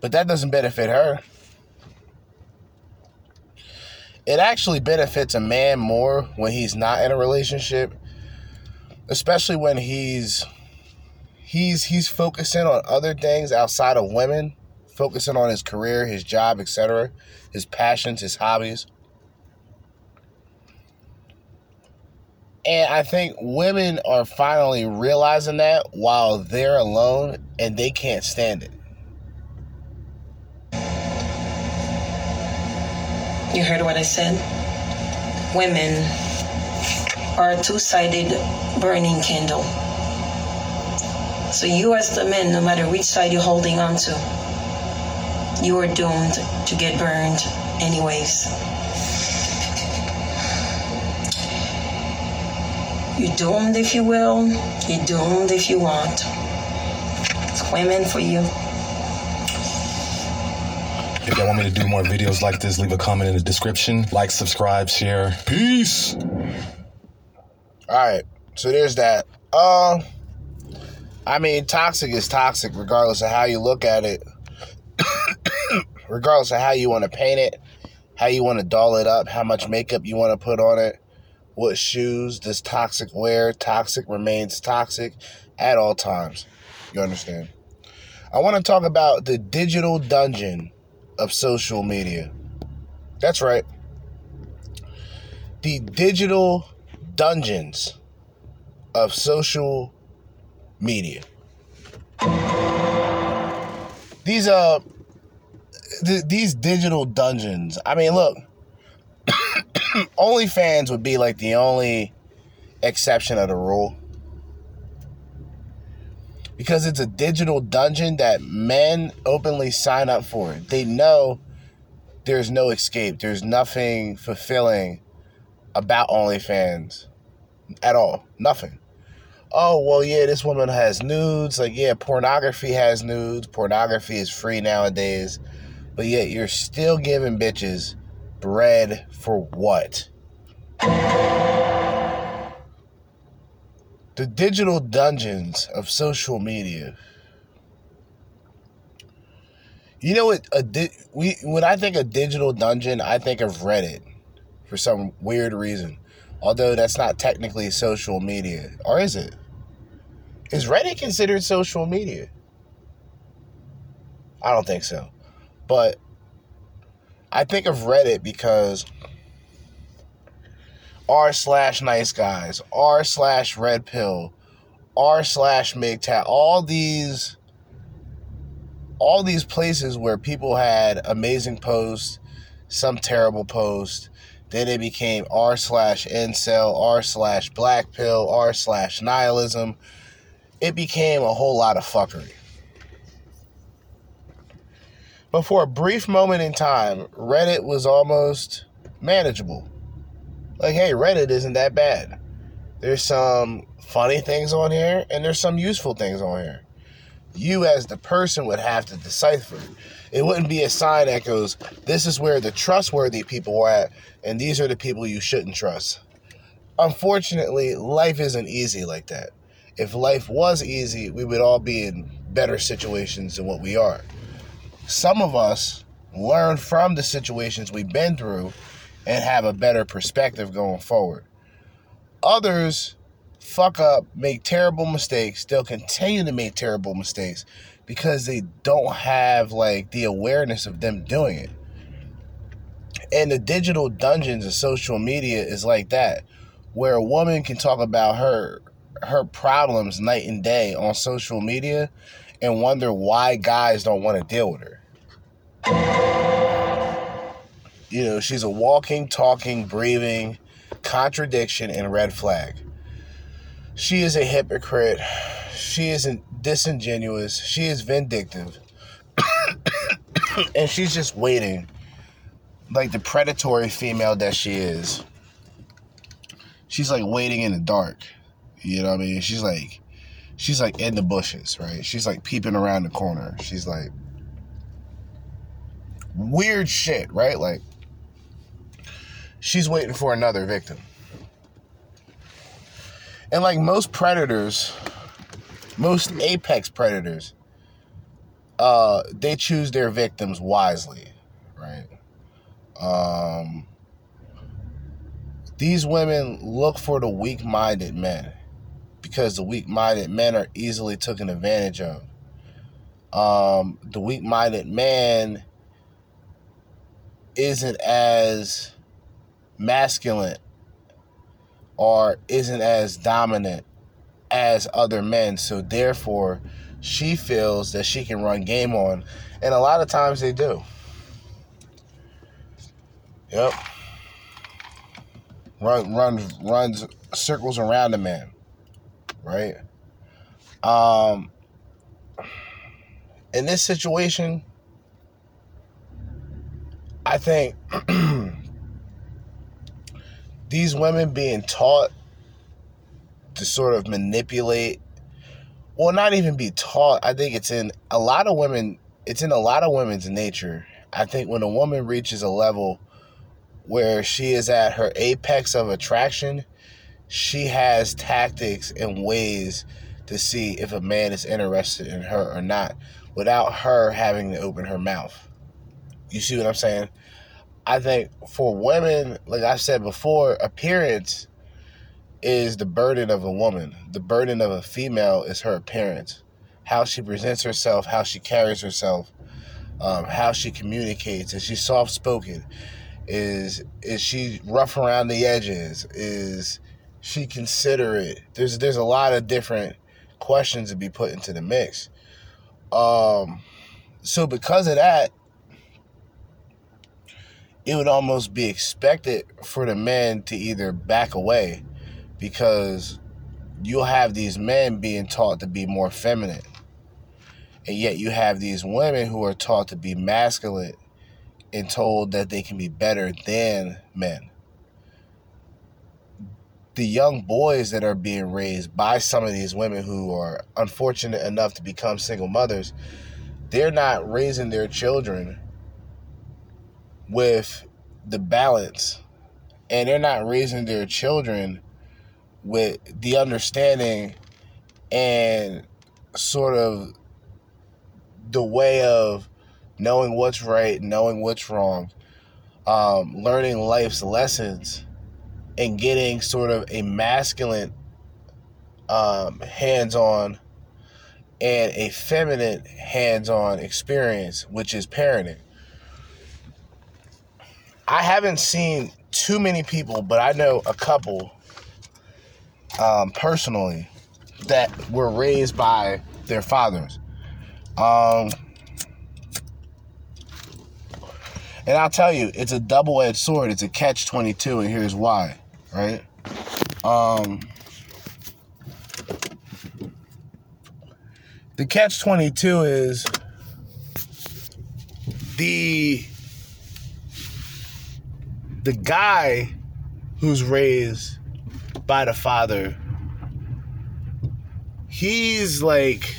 But that doesn't benefit her. It actually benefits a man more when he's not in a relationship, especially when he's he's he's focusing on other things outside of women, focusing on his career, his job, etc., his passions, his hobbies. And I think women are finally realizing that while they're alone and they can't stand it. You heard what I said? Women are a two sided burning candle. So, you as the men, no matter which side you're holding on to, you are doomed to get burned anyways. You're doomed if you will, you're doomed if you want. It's women for you. Y'all want me to do more videos like this, leave a comment in the description. Like, subscribe, share. Peace. All right, so there's that. Uh, I mean, toxic is toxic, regardless of how you look at it. regardless of how you want to paint it, how you want to doll it up, how much makeup you want to put on it, what shoes does toxic wear. Toxic remains toxic at all times. You understand? I want to talk about the digital dungeon of social media. That's right. The digital dungeons of social media. These uh th- these digital dungeons. I mean, look, OnlyFans would be like the only exception of the rule. Because it's a digital dungeon that men openly sign up for. They know there's no escape. There's nothing fulfilling about OnlyFans at all. Nothing. Oh, well, yeah, this woman has nudes. Like, yeah, pornography has nudes. Pornography is free nowadays. But yet, you're still giving bitches bread for what? The digital dungeons of social media. You know what? A di- we when I think of digital dungeon, I think of Reddit for some weird reason. Although that's not technically social media, or is it? Is Reddit considered social media? I don't think so. But I think of Reddit because r slash nice guys, r slash red pill, r slash MGTOW, all these all these places where people had amazing posts, some terrible posts. Then it became r slash incel, r slash black pill, r slash nihilism. It became a whole lot of fuckery. But for a brief moment in time, Reddit was almost manageable. Like, hey, Reddit isn't that bad. There's some funny things on here, and there's some useful things on here. You, as the person, would have to decipher. It wouldn't be a sign that goes, this is where the trustworthy people are at, and these are the people you shouldn't trust. Unfortunately, life isn't easy like that. If life was easy, we would all be in better situations than what we are. Some of us learn from the situations we've been through and have a better perspective going forward. Others fuck up, make terrible mistakes, they'll continue to make terrible mistakes because they don't have like the awareness of them doing it. And the digital dungeons of social media is like that, where a woman can talk about her her problems night and day on social media and wonder why guys don't want to deal with her. You know, she's a walking, talking, breathing contradiction and red flag. She is a hypocrite. She is disingenuous. She is vindictive. and she's just waiting, like the predatory female that she is. She's like waiting in the dark. You know what I mean? She's like, she's like in the bushes, right? She's like peeping around the corner. She's like, weird shit, right? Like, she's waiting for another victim. And like most predators, most apex predators, uh, they choose their victims wisely, right? Um, these women look for the weak minded men because the weak minded men are easily taken advantage of. Um, the weak minded man isn't as masculine or isn't as dominant as other men. So therefore, she feels that she can run game on. And a lot of times they do. Yep. Run run runs circles around the man. Right? Um in this situation, I think these women being taught to sort of manipulate well not even be taught i think it's in a lot of women it's in a lot of women's nature. I think when a woman reaches a level where she is at her apex of attraction she has tactics and ways to see if a man is interested in her or not without her having to open her mouth. You see what i'm saying I think for women, like I said before, appearance is the burden of a woman. The burden of a female is her appearance, how she presents herself, how she carries herself, um, how she communicates. Is she soft spoken? Is is she rough around the edges? Is she considerate? There's there's a lot of different questions to be put into the mix. Um, so because of that, it would almost be expected for the men to either back away because you'll have these men being taught to be more feminine. And yet you have these women who are taught to be masculine and told that they can be better than men. The young boys that are being raised by some of these women who are unfortunate enough to become single mothers, they're not raising their children with the balance and they're not raising their children with the understanding and sort of the way of knowing what's right, knowing what's wrong, um, learning life's lessons, and getting sort of a masculine, um, hands on, and a feminine hands on experience, which is parenting. I haven't seen too many people, but I know a couple um, personally that were raised by their fathers. Um, and I'll tell you, it's a double edged sword. It's a catch 22, and here's why, right? Um, the catch 22 is the the guy who's raised by the father, he's like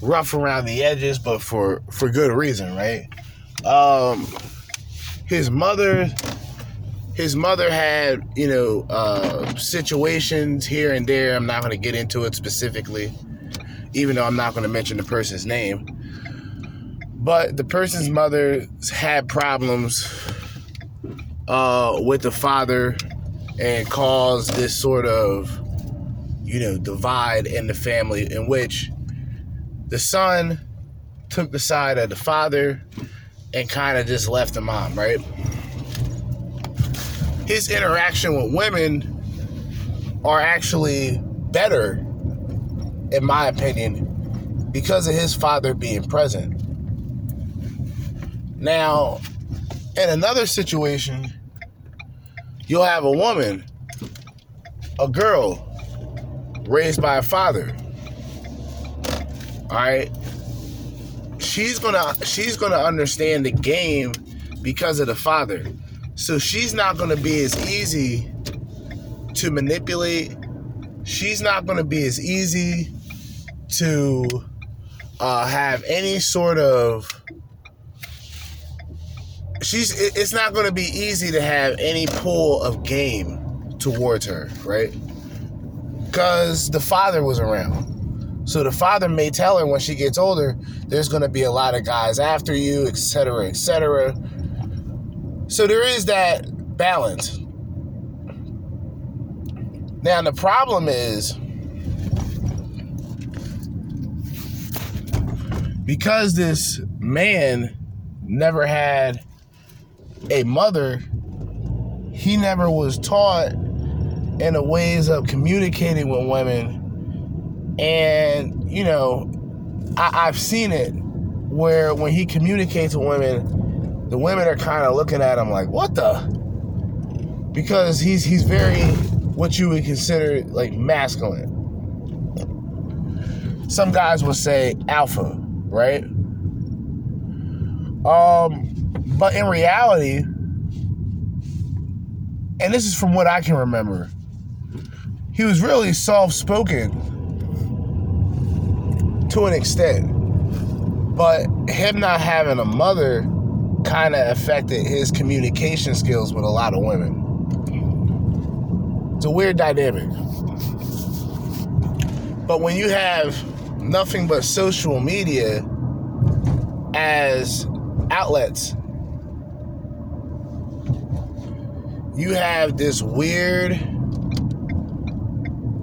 rough around the edges, but for for good reason, right? Um, his mother, his mother had you know uh, situations here and there. I'm not going to get into it specifically, even though I'm not going to mention the person's name. But the person's mother had problems uh, with the father and cause this sort of, you know, divide in the family in which the son took the side of the father and kind of just left the mom, right? His interaction with women are actually better, in my opinion, because of his father being present. Now, in another situation, you'll have a woman, a girl, raised by a father. All right. She's gonna she's gonna understand the game because of the father. So she's not gonna be as easy to manipulate. She's not gonna be as easy to uh, have any sort of she's it's not going to be easy to have any pull of game towards her, right? Because the father was around. So the father may tell her when she gets older, there's going to be a lot of guys after you, etc., etc. So there is that balance. Now the problem is because this man never had a mother, he never was taught in the ways of communicating with women. And, you know, I, I've seen it where when he communicates with women, the women are kind of looking at him like, what the? Because he's he's very what you would consider like masculine. Some guys would say alpha, right? Um, but in reality, and this is from what I can remember, he was really soft spoken to an extent. But him not having a mother kind of affected his communication skills with a lot of women. It's a weird dynamic. But when you have nothing but social media as outlets, you have this weird,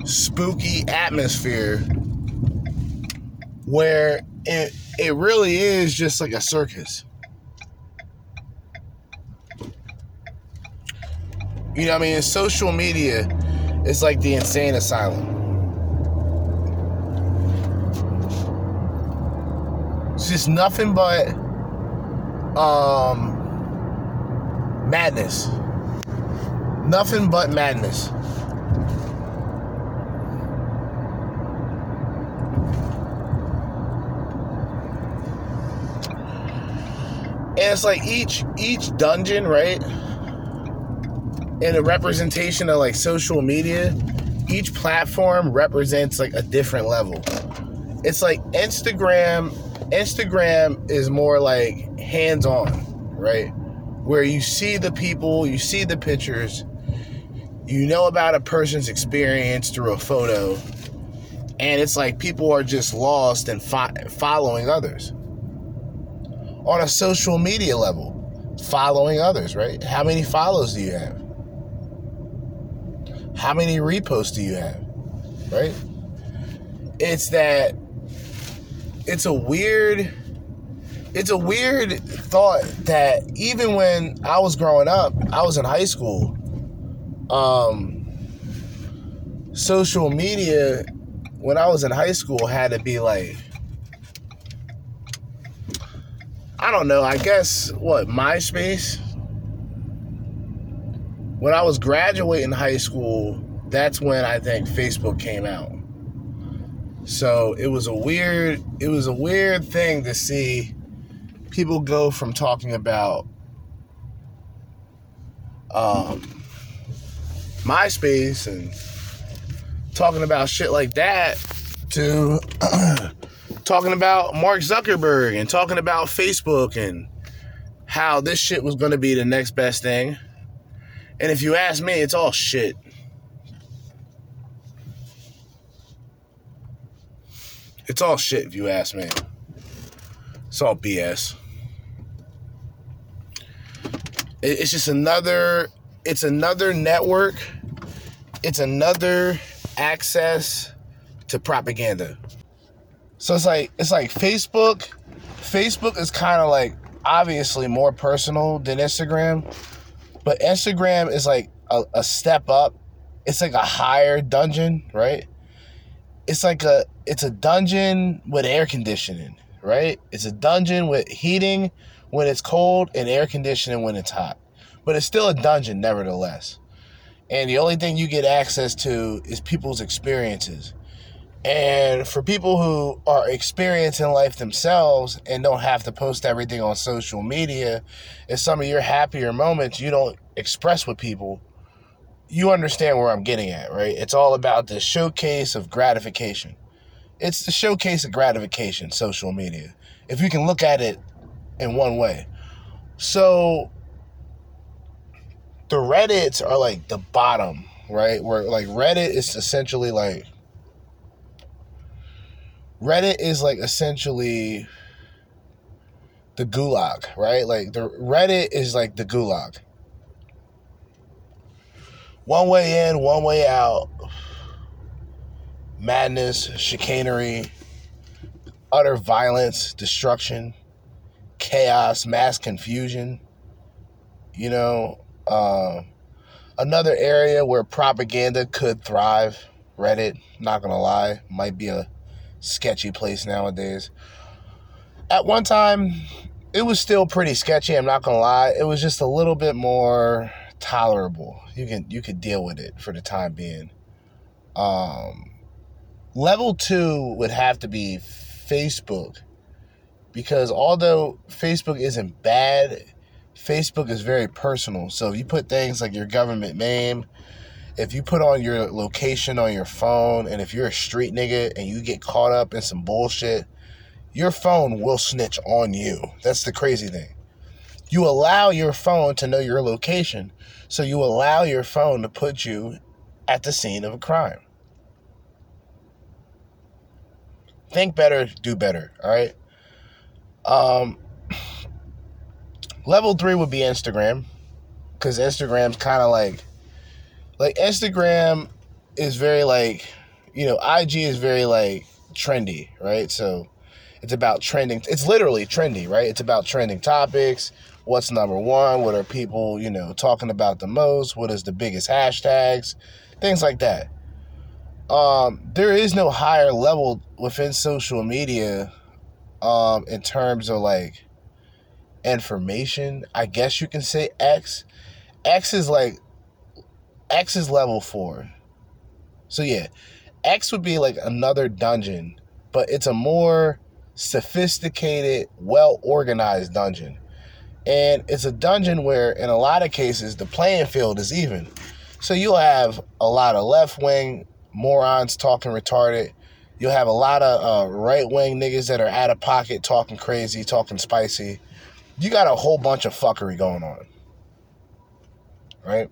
spooky atmosphere where it it really is just like a circus. You know what I mean? Social media is like the insane asylum. It's just nothing but um madness. Nothing but madness. And it's like each each dungeon, right? In a representation of like social media, each platform represents like a different level. It's like Instagram, Instagram is more like hands-on, right? Where you see the people, you see the pictures, you know about a person's experience through a photo, and it's like people are just lost and fo- following others on a social media level, following others, right? How many follows do you have? How many reposts do you have? Right? It's that it's a weird it's a weird thought that even when I was growing up, I was in high school. Um social media when I was in high school had to be like I don't know, I guess what, MySpace? When I was graduating high school, that's when I think Facebook came out. So it was a weird it was a weird thing to see people go from talking about um MySpace and talking about shit like that to talking about Mark Zuckerberg and talking about Facebook and how this shit was going to be the next best thing. And if you ask me, it's all shit. It's all shit if you ask me. It's all BS. It's just another it's another network. It's another access to propaganda. So it's like it's like Facebook. Facebook is kind of like obviously more personal than Instagram, but Instagram is like a, a step up. It's like a higher dungeon, right? It's like a it's a dungeon with air conditioning, right? It's a dungeon with heating when it's cold and air conditioning when it's hot. But it's still a dungeon nevertheless. And the only thing you get access to is people's experiences. And for people who are experiencing life themselves and don't have to post everything on social media, in some of your happier moments you don't express with people, you understand where I'm getting at, right? It's all about the showcase of gratification. It's the showcase of gratification, social media, if you can look at it in one way. So the Reddits are like the bottom, right? Where like Reddit is essentially like Reddit is like essentially the gulag, right? Like the Reddit is like the gulag. One way in, one way out. Madness, chicanery, utter violence, destruction, chaos, mass confusion. You know, uh, Another area where propaganda could thrive, Reddit, not gonna lie, might be a sketchy place nowadays. At one time, it was still pretty sketchy, I'm not gonna lie. It was just a little bit more tolerable. You can you could deal with it for the time being. Um level 2 would have to be Facebook because although Facebook isn't bad, Facebook is very personal. So if you put things like your government name, if you put on your location on your phone, and if you're a street nigga and you get caught up in some bullshit, your phone will snitch on you. That's the crazy thing. You allow your phone to know your location, so you allow your phone to put you at the scene of a crime. Think better, do better, all right? Um, level three would be Instagram, because Instagram's kind of like, like Instagram is very like, you know, IG is very like trendy, right? So it's about trending. It's literally trendy, right? It's about trending topics. What's number one? What are people, you know, talking about the most? What is the biggest hashtags? Things like that. Um, there is no higher level within social media um, in terms of like information. I guess you can say X. X is like X is level four. So yeah, X would be like another dungeon, but it's a more sophisticated, well organized dungeon. And it's a dungeon where, in a lot of cases, the playing field is even. So you'll have a lot of left wing morons talking retarded. You'll have a lot of uh, right wing niggas that are out of pocket talking crazy, talking spicy. You got a whole bunch of fuckery going on. Right?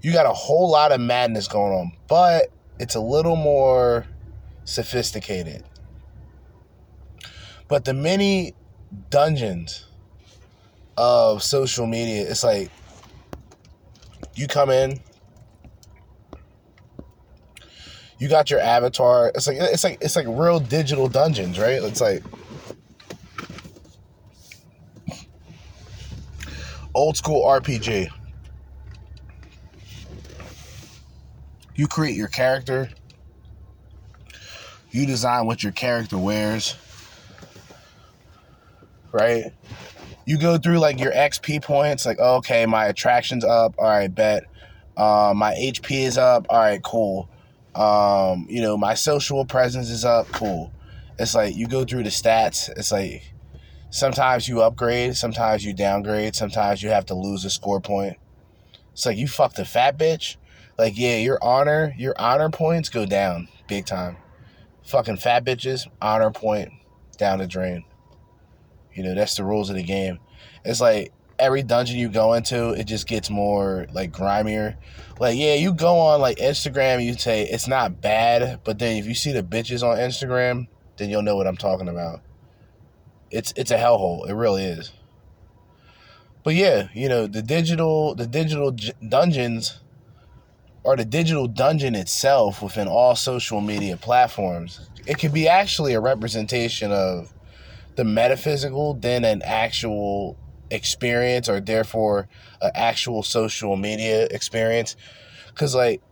You got a whole lot of madness going on, but it's a little more sophisticated. But the many dungeons of social media, it's like you come in, you got your avatar. It's like it's like it's like real digital dungeons, right? It's like old school RPG. You create your character. You design what your character wears. Right? You go through like your XP points, like, okay, my attraction's up. All right, bet. Uh, my HP is up. All right, cool. Um, you know, my social presence is up. Cool. It's like you go through the stats. It's like sometimes you upgrade, sometimes you downgrade, sometimes you have to lose a score point. It's like you fucked a fat bitch. Like, yeah, your honor, your honor points go down big time. Fucking fat bitches, honor point down the drain. You know, that's the rules of the game. It's like every dungeon you go into, it just gets more like grimier. Like, yeah, you go on like Instagram, you say it's not bad, but then if you see the bitches on Instagram, then you'll know what I'm talking about. It's it's a hellhole. It really is. But yeah, you know the digital the digital dungeons or the digital dungeon itself within all social media platforms. It could be actually a representation of the metaphysical than an actual experience or therefore an actual social media experience because like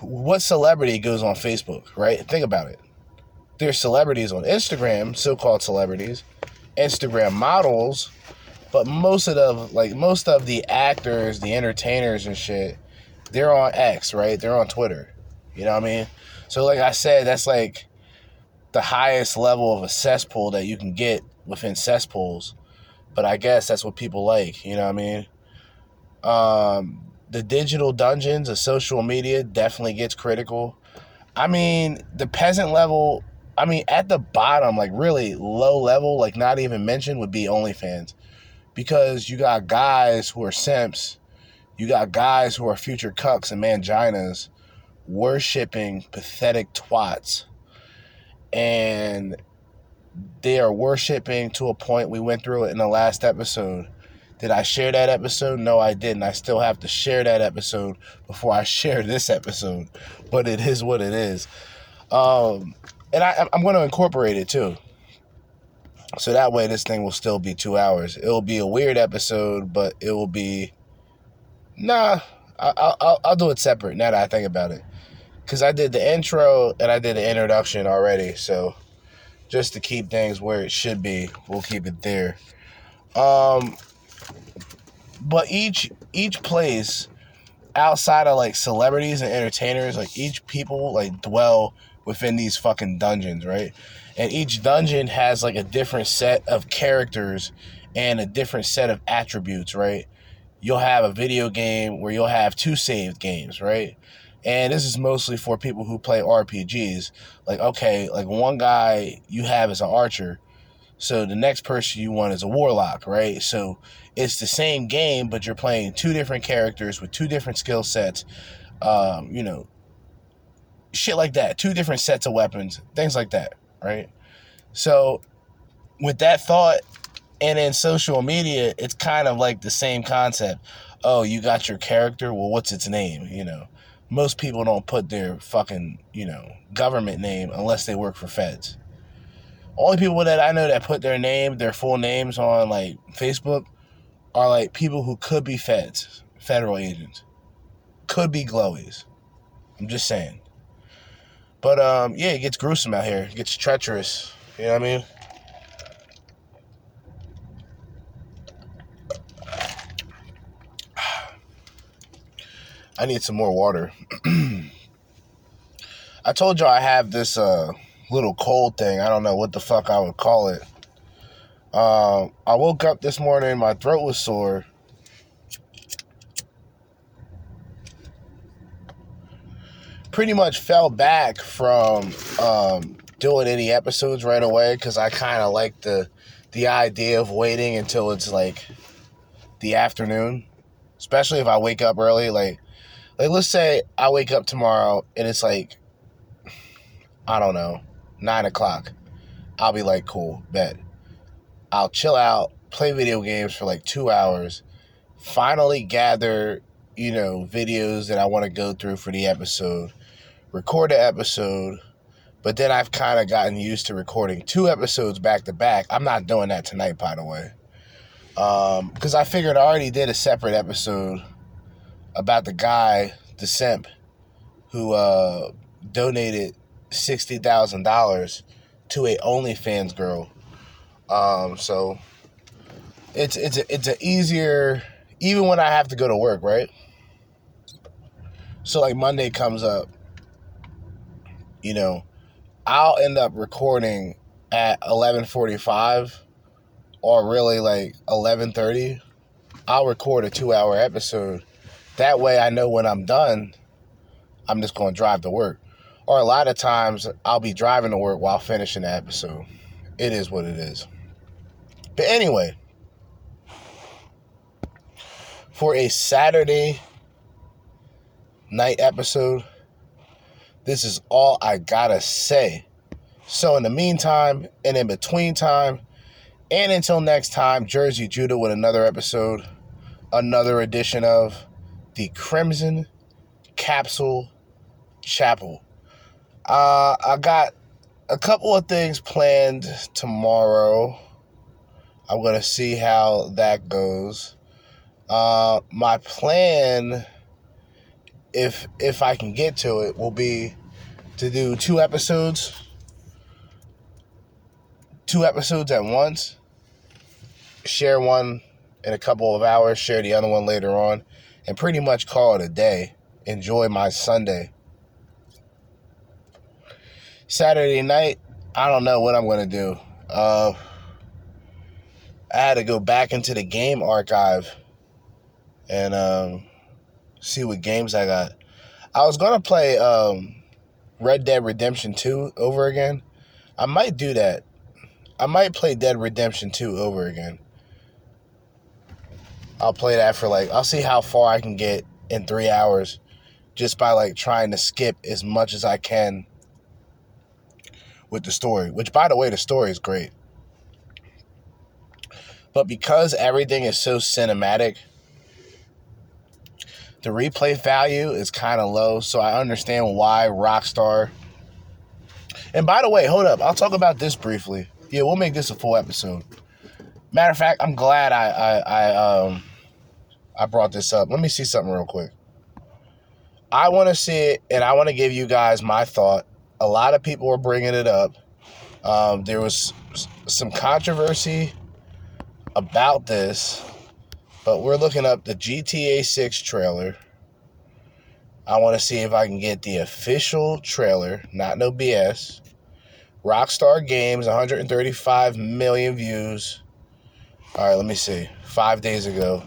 what celebrity goes on facebook right think about it there's celebrities on instagram so-called celebrities instagram models but most of the like most of the actors the entertainers and shit they're on x right they're on twitter you know what i mean so like i said that's like the highest level of a cesspool that you can get within cesspools but I guess that's what people like, you know what I mean? Um, the digital dungeons of social media definitely gets critical. I mean, the peasant level, I mean, at the bottom, like really low level, like not even mentioned, would be OnlyFans. Because you got guys who are simps, you got guys who are future cucks and manginas worshipping pathetic twats. And they are worshiping to a point we went through it in the last episode. Did I share that episode? No, I didn't. I still have to share that episode before I share this episode, but it is what it is. Um, and I, I'm going to incorporate it too. So that way, this thing will still be two hours. It will be a weird episode, but it will be. Nah, I'll, I'll I'll do it separate now that I think about it, because I did the intro and I did the introduction already. So just to keep things where it should be, we'll keep it there. Um, but each each place outside of like celebrities and entertainers, like each people like dwell within these fucking dungeons, right? And each dungeon has like a different set of characters and a different set of attributes, right? You'll have a video game where you'll have two saved games, right? And this is mostly for people who play RPGs. Like, okay, like one guy you have is an archer, so the next person you want is a warlock, right? So it's the same game, but you're playing two different characters with two different skill sets. Um, you know, shit like that. Two different sets of weapons, things like that, right? So with that thought, and in social media, it's kind of like the same concept. Oh, you got your character. Well, what's its name? You know, most people don't put their fucking, you know, government name unless they work for feds. Only people that I know that put their name, their full names on like Facebook are like people who could be feds, federal agents. Could be glowies. I'm just saying. But um yeah, it gets gruesome out here. It gets treacherous. You know what I mean? I need some more water. I told y'all I have this uh, little cold thing. I don't know what the fuck I would call it. Um, I woke up this morning, my throat was sore. Pretty much fell back from um, doing any episodes right away because I kind of like the the idea of waiting until it's like the afternoon, especially if I wake up early. Like, like let's say I wake up tomorrow and it's like I don't know nine o'clock. I'll be like, cool, bet. I'll chill out, play video games for like two hours, finally gather, you know, videos that I want to go through for the episode, record the episode, but then I've kind of gotten used to recording two episodes back to back. I'm not doing that tonight, by the way. Because I figured I already did a separate episode about the guy, the simp, who uh, donated $60,000 to a OnlyFans girl. Um, so it's it's a, it's a easier even when I have to go to work, right? So like Monday comes up, you know, I'll end up recording at 11:45 or really like 11:30. I'll record a 2-hour episode. That way I know when I'm done, I'm just going to drive to work. Or a lot of times I'll be driving to work while finishing the episode. It is what it is. But anyway, for a Saturday night episode, this is all I gotta say. So, in the meantime, and in between time, and until next time, Jerzee Judah with another episode, another edition of the Crimson Capsule Chapel. Uh, I got a couple of things planned tomorrow. I'm going to see how that goes. Uh, my plan, if if I can get to it, will be to do two episodes, two episodes at once. Share one in a couple of hours, share the other one later on, and pretty much call it a day. Enjoy my Sunday. Saturday night, I don't know what I'm gonna do. Uh, I had to go back into the game archive and um, see what games I got. I was gonna play um, Red Dead Redemption 2 over again. I might do that. I might play Dead Redemption 2 over again. I'll play that for like I'll see how far I can get in 3 hours just by like trying to skip as much as I can with the story, which by the way the story is great. But because everything is so cinematic, the replay value is kind of low, so I understand why Rockstar. And by the way, hold up, I'll talk about this briefly. Yeah, we'll make this a full episode. Matter of fact, I'm glad I I, I um I brought this up. Let me see something real quick. I want to see it, and I want to give you guys my thought. A lot of people were bringing it up. Um, there was some controversy about this, but we're looking up the GTA 6 trailer. I want to see if I can get the official trailer, not no BS. Rockstar Games, 135 million views. All right, let me see. Five days ago.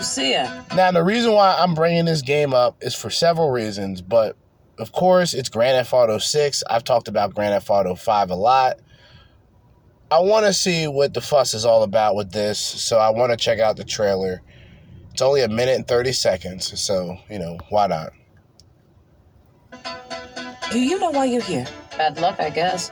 Lucia. Now, the reason why I'm bringing this game up is for several reasons, but of course, it's Grand Theft Auto 6. I've talked about Grand Theft Auto 5 a lot. I want to see what the fuss is all about with this, so I want to check out the trailer. It's only a minute and 30 seconds, so, you know, why not? Do you know why you're here? Bad luck, I guess.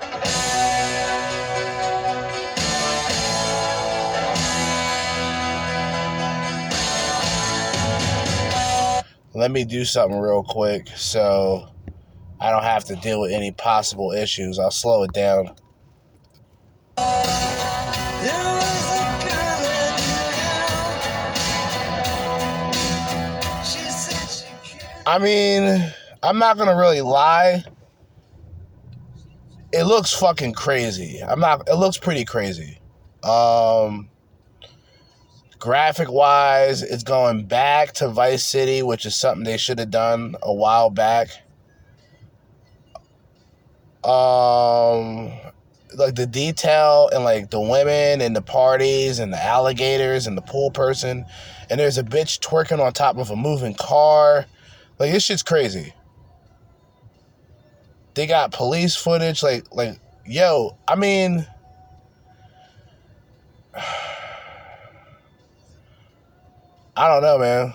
Let me do something real quick so I don't have to deal with any possible issues. I'll slow it down. I mean, I'm not gonna really lie. It looks fucking crazy. I'm not. It looks pretty crazy. Um, graphic wise, it's going back to Vice City, which is something they should have done a while back. Um, like the detail and like the women and the parties and the alligators and the pool person, and there's a bitch twerking on top of a moving car. Like this shit's crazy. They got police footage, like like yo. I mean, I don't know, man.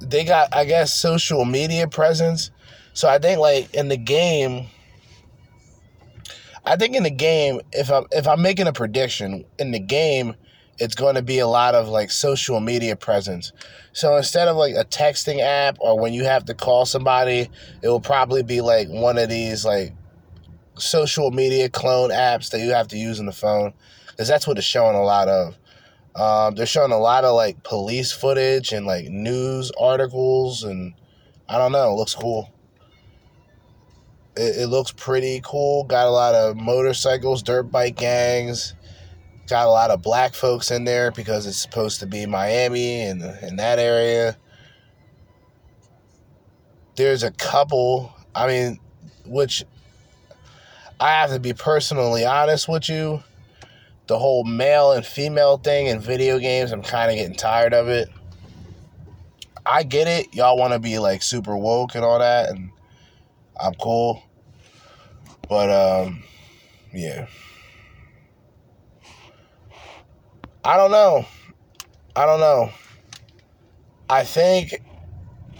They got, I guess, social media presence. So I think, like in the game, I think in the game, if I'm if I'm making a prediction in the game, it's going to be a lot of like social media presence. So instead of like a texting app or when you have to call somebody, it will probably be like one of these like social media clone apps that you have to use on the phone because that's what it's showing a lot of. Um, they're showing a lot of like police footage and like news articles and I don't know, it looks cool. It, it looks pretty cool. Got a lot of motorcycles, dirt bike gangs. Got a lot of black folks in there because it's supposed to be Miami and in that area. There's a couple. I mean, which I have to be personally honest with you. The whole male and female thing in video games, I'm kind of getting tired of it. I get it. Y'all want to be like super woke and all that, and I'm cool. But um, yeah. I don't know. I don't know. I think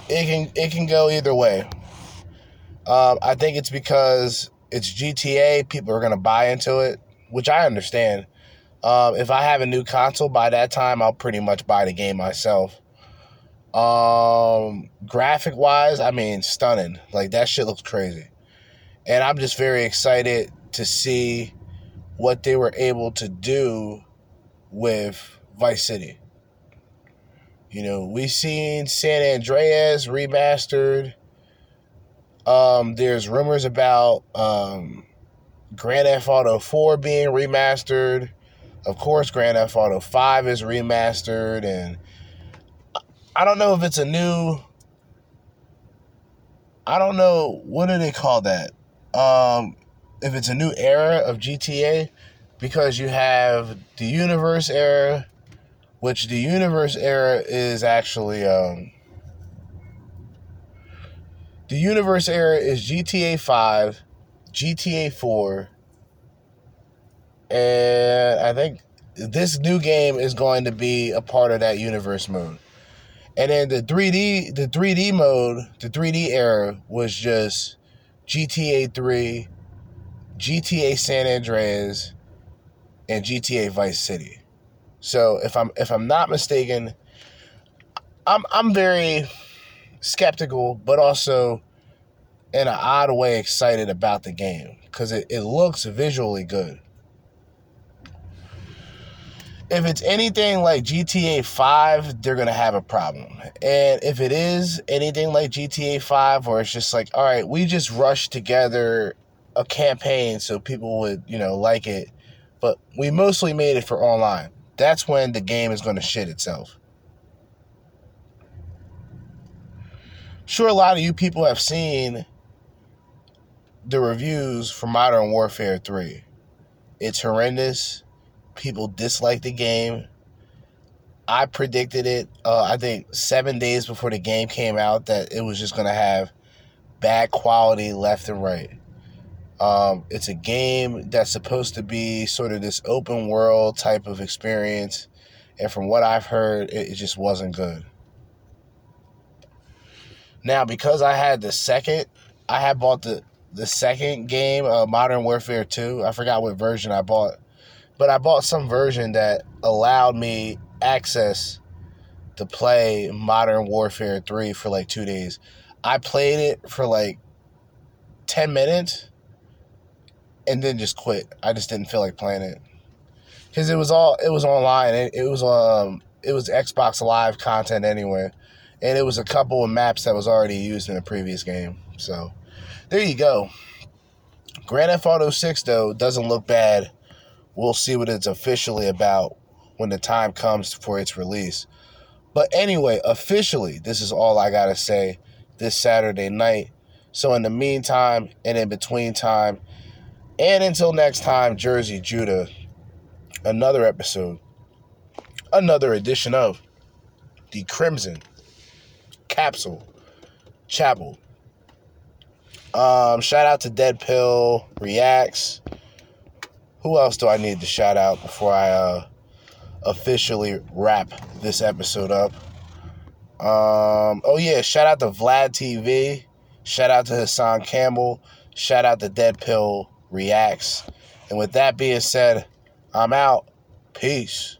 it can it can go either way. Um, I think it's because it's GTA. People are gonna buy into it, which I understand. Um, if I have a new console by that time, I'll pretty much buy the game myself. Um, graphic wise, I mean, stunning. Like that shit looks crazy, and I'm just very excited to see what they were able to do with Vice City. You know, we've seen San Andreas remastered. Um, there's rumors about um, Grand Theft Auto 4 being remastered. Of course, Grand Theft Auto 5 is remastered, and I don't know if it's a new. I don't know what do they call that. Um, if it's a new era of GTA, because you have the universe era, which the universe era is actually um, the universe era is GTA 5, GTA 4, and I think this new game is going to be a part of that universe mode. And then the 3D the 3D mode, the 3D era was just GTA 3, GTA San Andreas, and GTA Vice City. So if I'm if I'm not mistaken, I'm I'm very skeptical, but also in an odd way excited about the game because it, it looks visually good. If it's anything like GTA 5, they're going to have a problem. And if it is anything like GTA 5, where it's just like, all right, we just rushed together a campaign so people would, you know, like it, but we mostly made it for online, that's when the game is going to shit itself. Sure, a lot of you people have seen the reviews for Modern Warfare 3. It's horrendous people dislike the game. I predicted it, uh, I think, seven days before the game came out that it was just going to have bad quality left and right. Um, it's a game that's supposed to be sort of this open world type of experience. And from what I've heard, it, it just wasn't good. Now, because I had the second, I had bought the, the second game, uh, Modern Warfare 2. I forgot what version I bought but I bought some version that allowed me access to play Modern Warfare 3 for like two days. I played it for like 10 minutes and then just quit. I just didn't feel like playing it. Cause it was all it was online. It, it was um it was Xbox Live content anyway. And it was a couple of maps that was already used in the previous game. So there you go. Grand Theft Auto 6 though doesn't look bad we'll see what it's officially about when the time comes for its release. But anyway, officially, this is all I got to say this Saturday night. So, in the meantime and in between time, and until next time, Jerzee Judah, another episode, another edition of the Crimson Capsule Chapel. Um, shout out to DeadPill Reacts who else do I need to shout out before I uh, officially wrap this episode up? Um, oh yeah, shout out to Vlad TV. Shout out to Hassan Campbell. Shout out to DeadPill Reacts. And with that being said, I'm out. Peace.